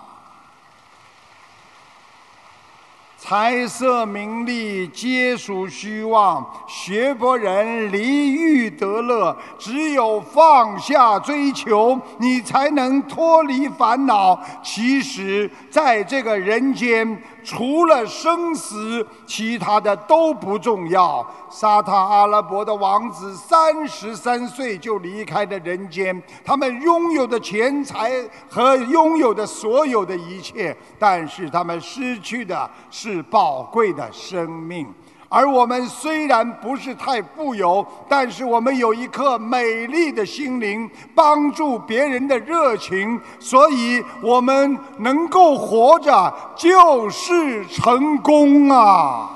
财色名利皆属虚妄，学佛人离欲得乐，只有放下追求，你才能脱离烦恼。其实，在这个人间。除了生死，其他的都不重要。沙特阿拉伯的王子三十三岁就离开了人间，他们拥有的钱财和拥有的所有的一切，但是他们失去的是宝贵的生命。而我们虽然不是太富有，但是我们有一颗美丽的心灵，帮助别人的热情，所以我们能够活着就是成功啊！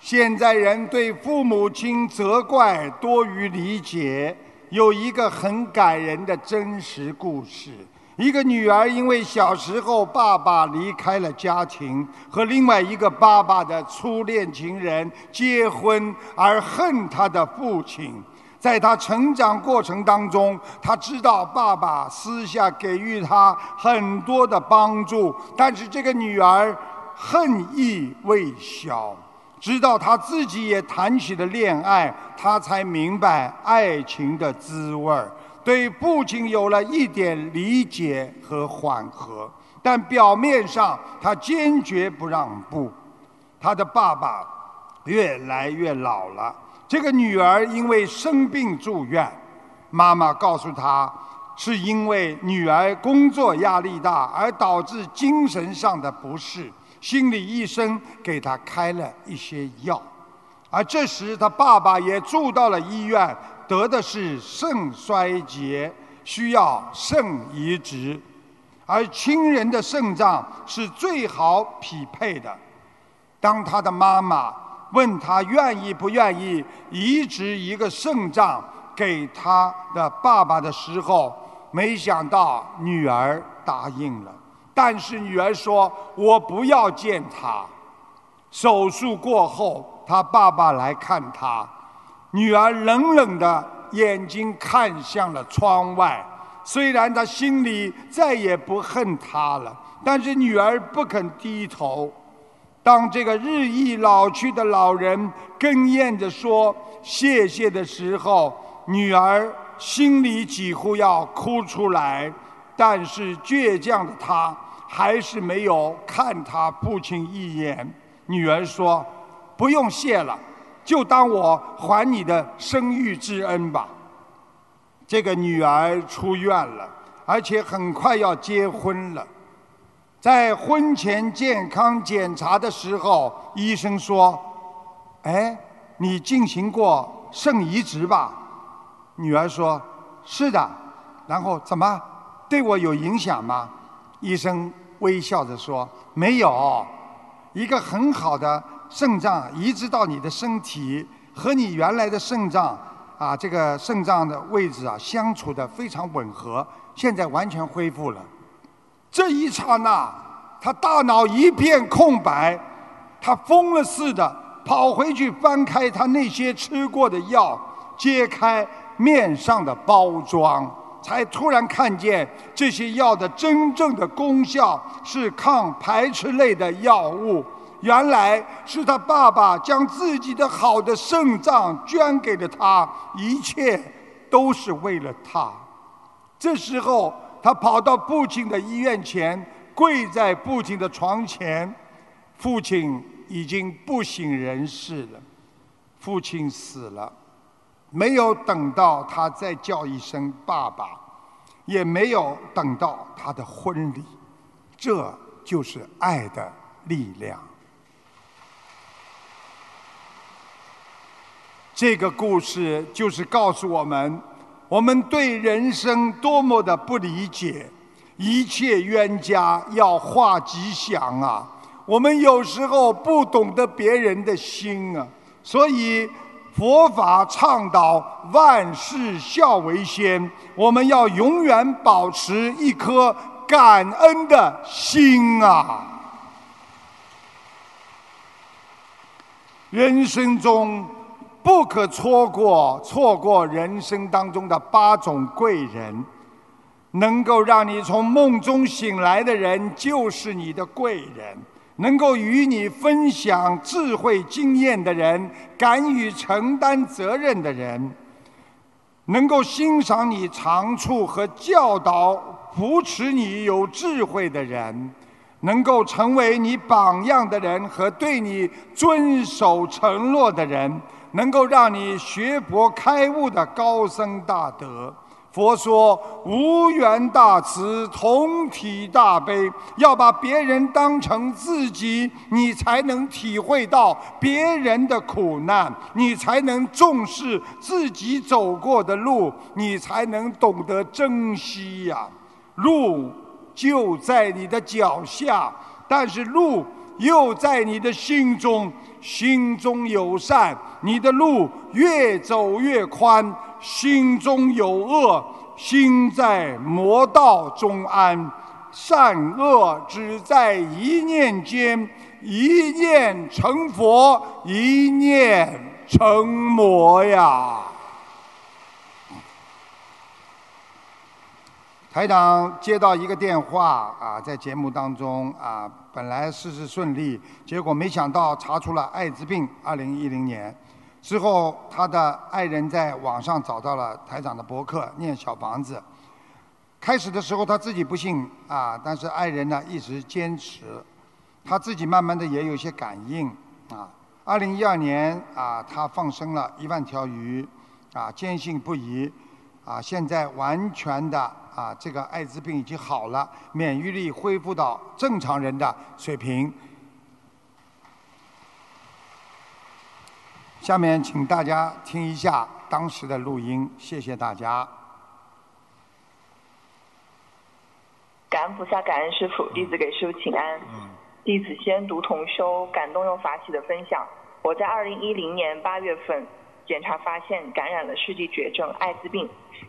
现在人对父母亲责怪多于理解，有一个很感人的真实故事。一个女儿因为小时候爸爸离开了家庭，和另外一个爸爸的初恋情人结婚，而恨她的父亲。在她成长过程当中，她知道爸爸私下给予她很多的帮助，但是这个女儿恨意未消。直到她自己也谈起了恋爱，她才明白爱情的滋味儿。对父亲有了一点理解和缓和，但表面上他坚决不让步。他的爸爸越来越老了，这个女儿因为生病住院，妈妈告诉他，是因为女儿工作压力大而导致精神上的不适，心理医生给她开了一些药，而这时他爸爸也住到了医院，得的是肾衰竭，需要肾移植，而亲人的肾脏是最好匹配的。当他的妈妈问他愿意不愿意移植一个肾脏给他的爸爸的时候，没想到女儿答应了。但是女儿说：“我不要见他。”手术过后，他爸爸来看他，女儿冷冷的眼睛看向了窗外。虽然她心里再也不恨他了，但是女儿不肯低头。当这个日益老去的老人哽咽着说谢谢的时候，女儿心里几乎要哭出来，但是倔强的她还是没有看她父亲一眼。女儿说：“不用谢了，就当我还你的生育之恩吧。”这个女儿出院了，而且很快要结婚了。在婚前健康检查的时候，医生说：“哎，你进行过肾移植吧？”女儿说：“是的。”然后怎么对我有影响吗？医生微笑着说：“没有，一个很好的肾脏移植到你的身体，和你原来的肾脏啊，这个肾脏的位置啊，相处的非常吻合，现在完全恢复了。”这一刹那，他大脑一片空白，他疯了似的跑回去翻开他那些吃过的药，揭开面上的包装，才突然看见这些药的真正的功效是抗排斥类的药物。原来是他爸爸将自己的好的肾脏捐给了他，一切都是为了他。这时候。他跑到父亲的医院前，跪在父亲的床前。父亲已经不省人事了，父亲死了，没有等到他再叫一声爸爸，也没有等到他的婚礼。这就是爱的力量。这个故事就是告诉我们。我们对人生多么的不理解，一切冤家要化吉祥啊！我们有时候不懂得别人的心啊，所以佛法倡导万事孝为先，我们要永远保持一颗感恩的心啊！人生中。不可错过，错过人生当中的八种贵人，能够让你从梦中醒来的人就是你的贵人；能够与你分享智慧经验的人，敢于承担责任的人，能够欣赏你长处和教导、扶持你有智慧的人，能够成为你榜样的人和对你遵守承诺的人。能够让你学佛开悟的高僧大德，佛说无缘大慈，同体大悲，要把别人当成自己，你才能体会到别人的苦难，你才能重视自己走过的路，你才能懂得珍惜呀。路就在你的脚下，但是路又在你的心中。心中有善，你的路越走越宽；心中有恶，心在魔道中安。善恶只在一念间，一念成佛，一念成魔呀。台长接到一个电话啊，在节目当中啊，本来事事顺利，结果没想到查出了艾滋病。二零一零年之后，他的爱人在网上找到了台长的博客，念小房子。开始的时候他自己不信啊，但是爱人呢一直坚持，他自己慢慢的也有些感应啊。二零一二年啊，他放生了一万条鱼，啊，坚信不疑，啊，现在完全的啊，这个艾滋病已经好了，免疫力恢复到正常人的水平。下面请大家听一下当时的录音，谢谢大家。感恩菩萨，感恩师傅，弟子给师傅请安。弟子先读同修感动又法喜的分享。我在二零一零年八月份检查发现感染了世纪绝症艾滋病，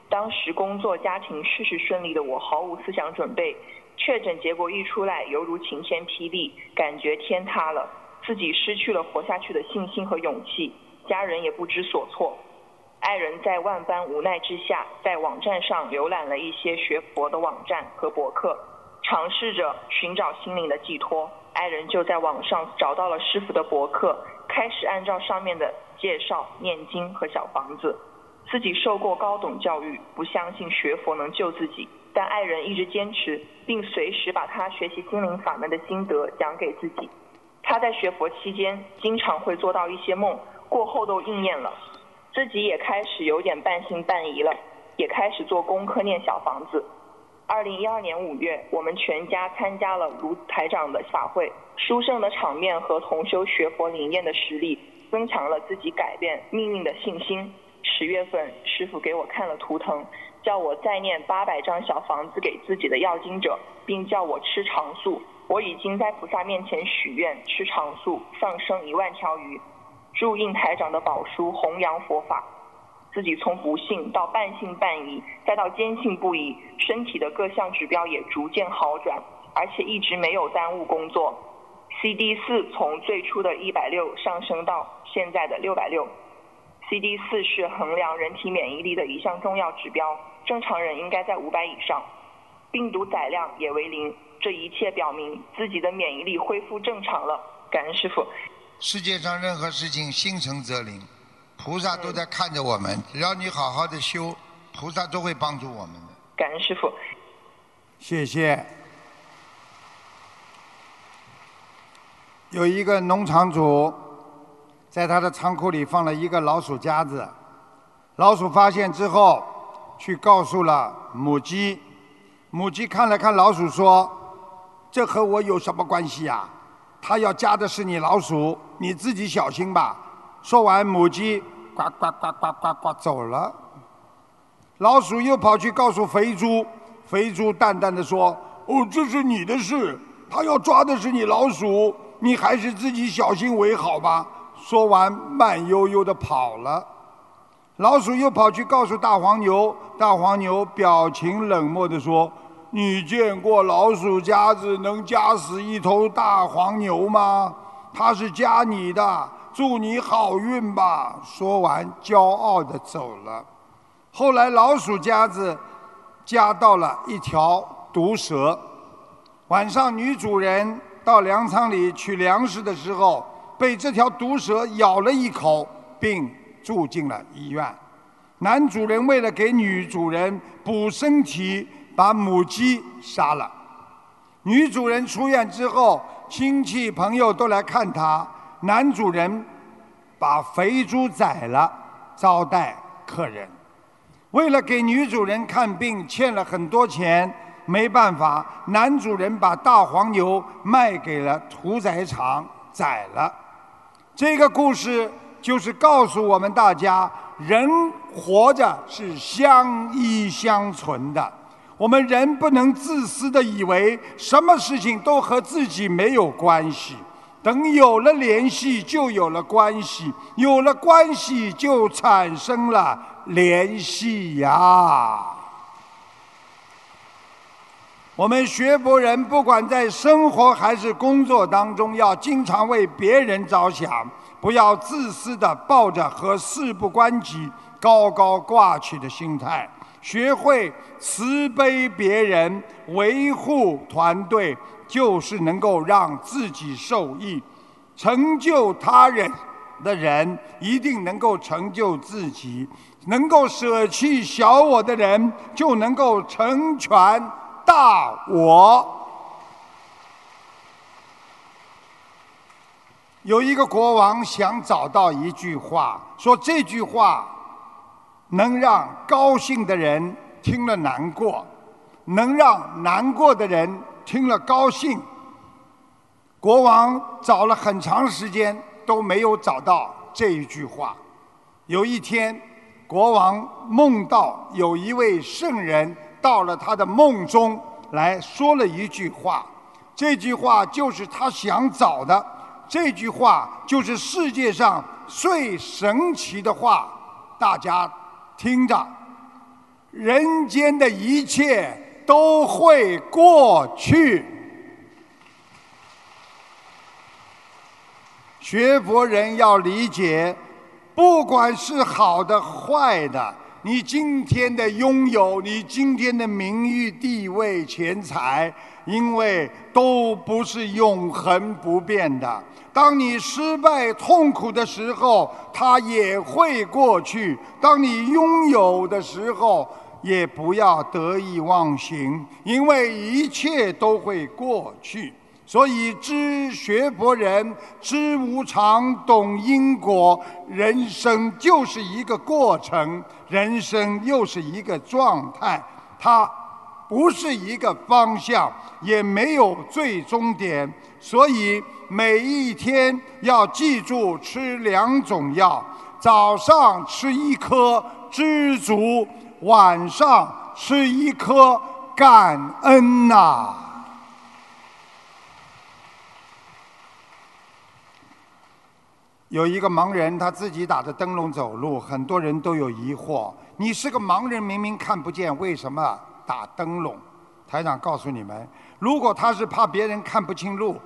当时工作家庭事事顺利的我毫无思想准备，确诊结果一出来犹如晴天霹雳，感觉天塌了，自己失去了活下去的信心和勇气。家人也不知所措，爱人在万般无奈之下，在网站上浏览了一些学佛的网站和博客，尝试着寻找心灵的寄托。爱人就在网上找到了师傅的博客，开始按照上面的介绍念经和小房子。自己受过高等教育，不相信学佛能救自己，但爱人一直坚持，并随时把他学习心灵法门的心得讲给自己。他在学佛期间，经常会做到一些梦。过后都应验了，自己也开始有点半信半疑了，也开始做功课念小房子。二零一二年五月，我们全家参加了卢台长的法会，殊胜的场面和同修学佛灵验的实力，增强了自己改变命运的信心。十月份，师傅给我看了图腾，叫我再念八百张小房子给自己的要经者，并叫我吃长素。我已经在菩萨面前许愿，吃长素，放生一万条鱼。祝印台长的宝书，弘扬佛法，自己从不信到半信半疑，再到坚信不疑，身体的各项指标也逐渐好转，而且一直没有耽误工作。CD 四从最初的一百六上升到现在的六百六。CD 四是衡量人体免疫力的一项重要指标，正常人应该在五百以上。病毒载量也为零，这一切表明自己的免疫力恢复正常了。感恩师傅。世界上任何事情心诚则灵，菩萨都在看着我们。只要你好好的修，菩萨都会帮助我们的。感恩师傅，谢谢。有一个农场主，在他的仓库里放了一个老鼠夹子，老鼠发现之后，去告诉了母鸡。母鸡看了看老鼠，说：“这和我有什么关系呀？”他要夹的是你老鼠，你自己小心吧。说完，母鸡呱呱呱呱呱呱走了。老鼠又跑去告诉肥猪，肥猪淡淡的说：“哦，这是你的事，他要抓的是你老鼠，你还是自己小心为好吧。”说完，慢悠悠的跑了。老鼠又跑去告诉大黄牛，大黄牛表情冷漠的说。你见过老鼠夹子能夹死一头大黄牛吗？它是夹你的，祝你好运吧。说完，骄傲地走了。后来，老鼠夹子夹到了一条毒蛇。晚上，女主人到粮仓里取粮食的时候，被这条毒蛇咬了一口，并住进了医院。男主人为了给女主人补身体。把母鸡杀了。女主人出院之后，亲戚朋友都来看她。男主人把肥猪宰了，招待客人。为了给女主人看病，欠了很多钱，没办法，男主人把大黄牛卖给了屠宰场宰了。这个故事就是告诉我们大家：人活着是相依相存的。我们人不能自私的以为什么事情都和自己没有关系，等有了联系就有了关系，有了关系就产生了联系呀。我们学佛人不管在生活还是工作当中，要经常为别人着想，不要自私的抱着和事不关己、高高挂起的心态。学会慈悲别人，维护团队，就是能够让自己受益，成就他人，的人，一定能够成就自己；能够舍弃小我的人，就能够成全大我。有一个国王想找到一句话，说这句话能让高兴的人听了难过，能让难过的人听了高兴。国王找了很长时间都没有找到这一句话。有一天，国王梦到有一位圣人到了他的梦中来说了一句话，这句话就是他想找的。这句话就是世界上最神奇的话，大家听着，人间的一切都会过去。学佛人要理解，不管是好的坏的，你今天的拥有，你今天的名誉、地位、钱财，因为都不是永恒不变的。当你失败痛苦的时候，它也会过去；当你拥有的时候，也不要得意忘形，因为一切都会过去。所以，知学佛人知无常，懂因果。人生就是一个过程，人生又是一个状态，它不是一个方向，也没有最终点。所以。每一天要记住吃两种药，早上吃一颗知足，晚上吃一颗感恩呐。有一个盲人，他自己打着灯笼走路，很多人都有疑惑：你是个盲人，明明看不见，为什么打灯笼？台长告诉你们，如果他是怕别人看不清路。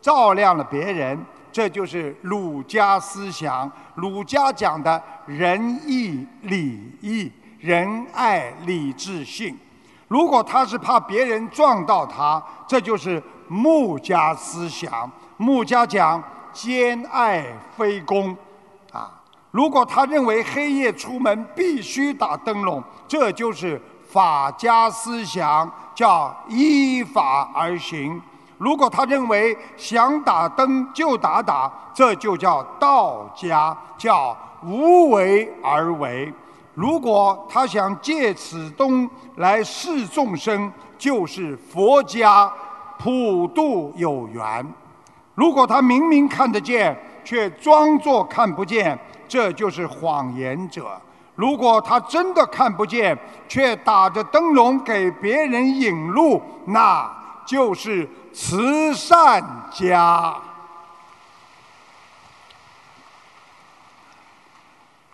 照亮了别人，这就是儒家思想。儒家讲的仁义礼义，仁爱礼智信。如果他是怕别人撞到他，这就是穆家思想。穆家讲兼爱非攻，啊，如果他认为黑夜出门必须打灯笼，这就是法家思想，叫依法而行。如果他认为想打灯就打打，这就叫道家，叫无为而为。如果他想借此灯来示众生，就是佛家普度有缘。如果他明明看得见，却装作看不见，这就是谎言者。如果他真的看不见，却打着灯笼给别人引路，那就是。慈善家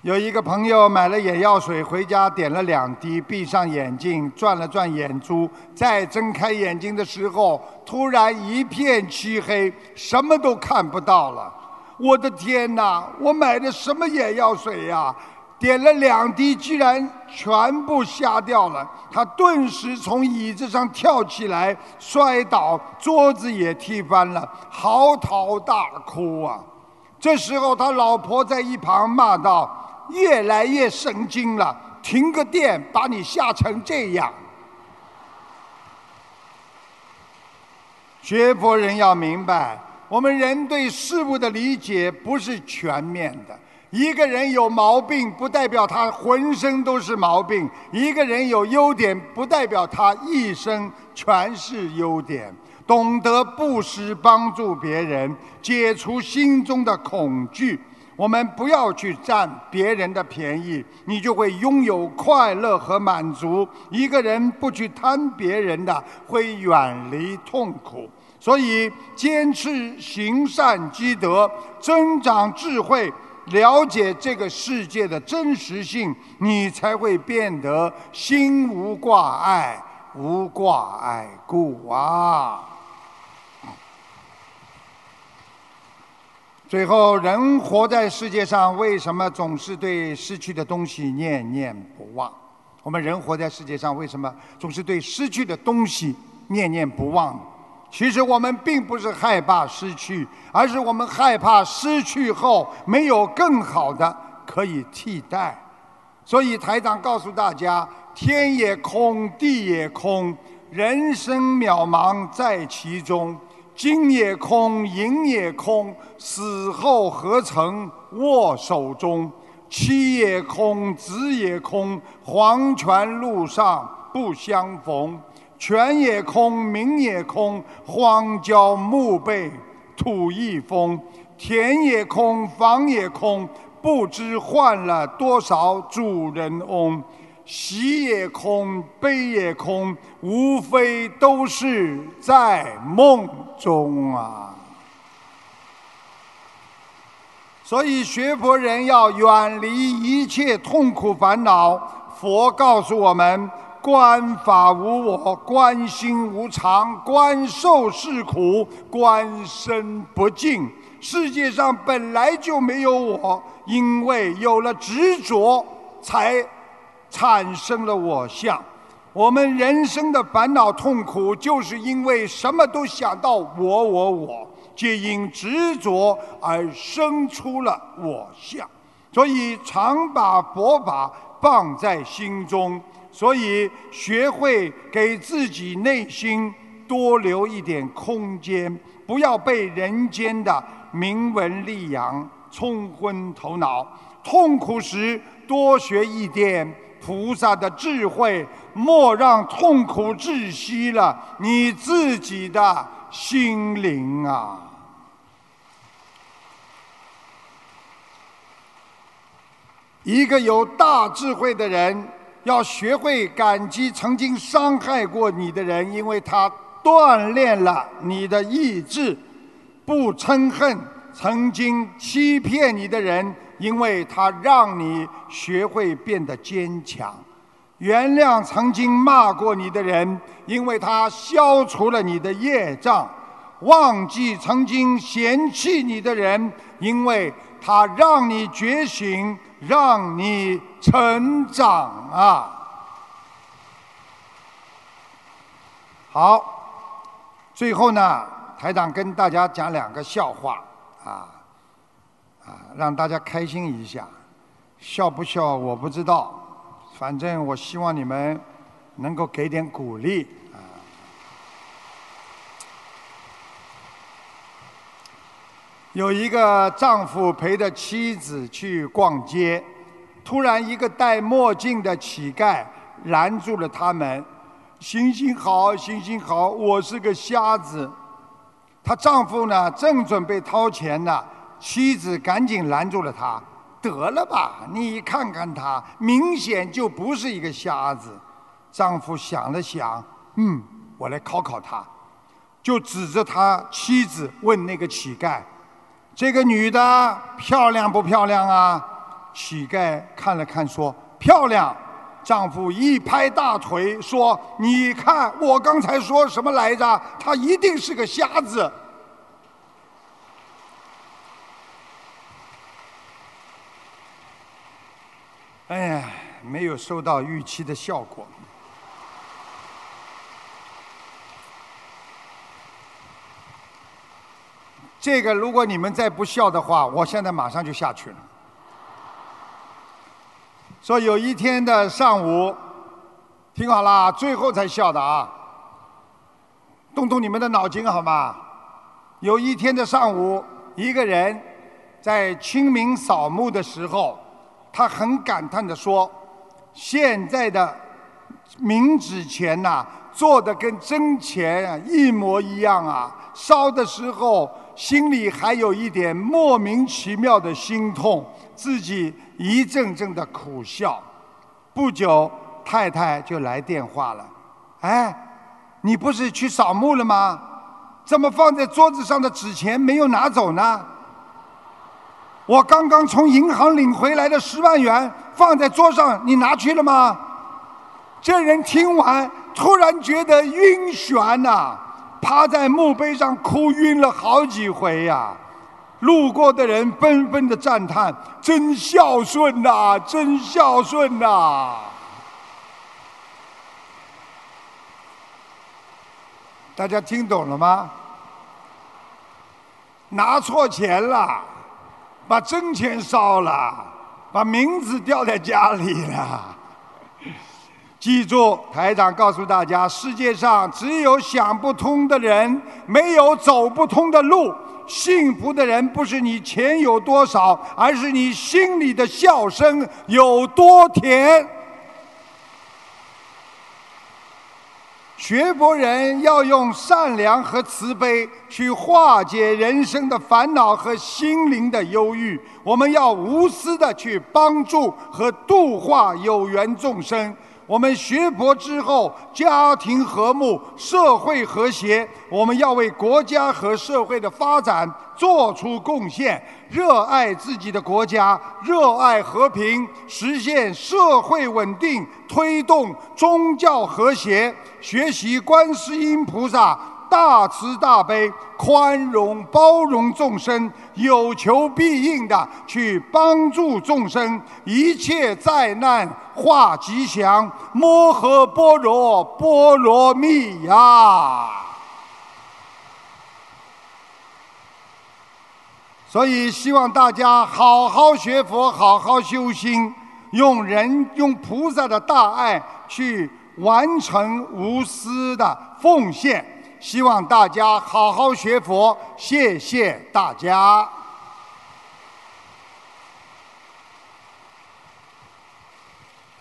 有一个朋友买了眼药水回家，点了两滴，闭上眼睛，转了转眼珠，再睁开眼睛的时候，突然一片漆黑，什么都看不到了。我的天哪！我买的什么眼药水呀？点了两滴，居然全部瞎掉了。他顿时从椅子上跳起来，摔倒，桌子也踢翻了，嚎啕大哭啊！这时候，他老婆在一旁骂道：“越来越神经了，停个电，把你吓成这样。”学佛人要明白，我们人对事物的理解不是全面的。一个人有毛病，不代表他浑身都是毛病；一个人有优点，不代表他一生全是优点。懂得布施，帮助别人，解除心中的恐惧。我们不要去占别人的便宜，你就会拥有快乐和满足。一个人不去贪别人的，会远离痛苦。所以，坚持行善积德，增长智慧。了解这个世界的真实性，你才会变得心无挂碍，无挂碍故啊。最后，人活在世界上，为什么总是对失去的东西念念不忘？我们人活在世界上，为什么总是对失去的东西念念不忘？其实我们并不是害怕失去，而是我们害怕失去后没有更好的可以替代。所以台长告诉大家：天也空，地也空，人生渺茫在其中。金也空，银也空，死后何曾握手中？妻也空，子也空，黄泉路上不相逢。权也空，名也空，荒郊墓碑土一封；田也空，房也空，不知换了多少主人翁。喜也空，悲也空，无非都是在梦中啊！所以学佛人要远离一切痛苦烦恼。佛告诉我们。观法无我，观心无常，观受是苦，观身不净。世界上本来就没有我，因为有了执着，才产生了我相。我们人生的烦恼痛苦，就是因为什么都想到我我我，皆因执着而生出了我相。所以常把佛法放在心中。所以，学会给自己内心多留一点空间，不要被人间的名闻利养冲昏头脑。痛苦时多学一点菩萨的智慧，莫让痛苦窒息了你自己的心灵啊！一个有大智慧的人。要学会感激曾经伤害过你的人，因为他锻炼了你的意志；不嗔恨曾经欺骗你的人，因为他让你学会变得坚强；原谅曾经骂过你的人，因为他消除了你的业障；忘记曾经嫌弃你的人，因为他让你觉醒。让你成长啊！好，最后呢，台长跟大家讲两个笑话啊啊，让大家开心一下。笑不笑我不知道，反正我希望你们能够给点鼓励啊。有一个丈夫陪着妻子去逛街，突然一个戴墨镜的乞丐拦住了他们。行行好，行行好，我是个瞎子。她丈夫呢，正准备掏钱呢，妻子赶紧拦住了他。得了吧，你看看他，明显就不是一个瞎子。丈夫想了想，嗯，我来考考他，就指着他妻子问那个乞丐。这个女的漂亮不漂亮啊？乞丐看了看，说：“漂亮。”丈夫一拍大腿，说：“你看我刚才说什么来着？她一定是个瞎子。”哎呀，没有收到预期的效果。这个，如果你们再不笑的话，我现在马上就下去了。说有一天的上午，听好了，最后才笑的啊！动动你们的脑筋好吗？有一天的上午，一个人在清明扫墓的时候，他很感叹的说：“现在的冥纸钱呐，做的跟真钱一模一样啊！烧的时候。”心里还有一点莫名其妙的心痛，自己一阵阵的苦笑。不久，太太就来电话了：“哎，你不是去扫墓了吗？怎么放在桌子上的纸钱没有拿走呢？我刚刚从银行领回来的十万元放在桌上，你拿去了吗？”这人听完，突然觉得晕眩呐。趴在墓碑上哭晕了好几回呀！路过的人纷纷的赞叹：“真孝顺呐，真孝顺呐！”大家听懂了吗？拿错钱了，把真钱烧了，把名字掉在家里了。记住，台长告诉大家，世界上只有想不通的人，没有走不通的路。幸福的人不是你钱有多少，而是你心里的笑声有多甜。学佛人要用善良和慈悲去化解人生的烦恼和心灵的忧郁。我们要无私的去帮助和度化有缘众生。我们学佛之后，家庭和睦，社会和谐。我们要为国家和社会的发展做出贡献，热爱自己的国家，热爱和平，实现社会稳定，推动宗教和谐，学习观世音菩萨。大慈大悲、宽容包容众生，有求必应的去帮助众生，一切灾难化吉祥，摩诃般若波罗蜜呀！所以希望大家好好学佛，好好修心，用人用菩萨的大爱去完成无私的奉献。希望大家好好学佛，谢谢大家。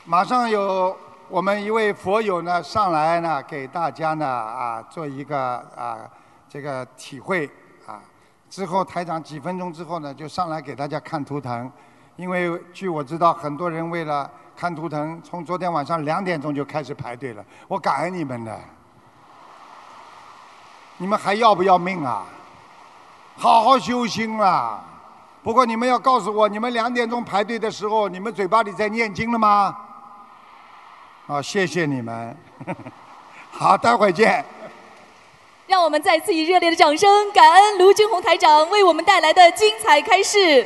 马上有我们一位佛友呢上来呢，给大家呢啊做一个啊这个体会啊。之后台长几分钟之后呢，就上来给大家看图腾，因为据我知道，很多人为了看图腾，从昨天晚上两点钟就开始排队了。我感恩你们的。你们还要不要命啊？好好修心啦！不过你们要告诉我，你们两点钟排队的时候，你们嘴巴里在念经了吗？啊，谢谢你们。好，待会儿见。让我们再次以热烈的掌声，感恩卢军红台长为我们带来的精彩开示。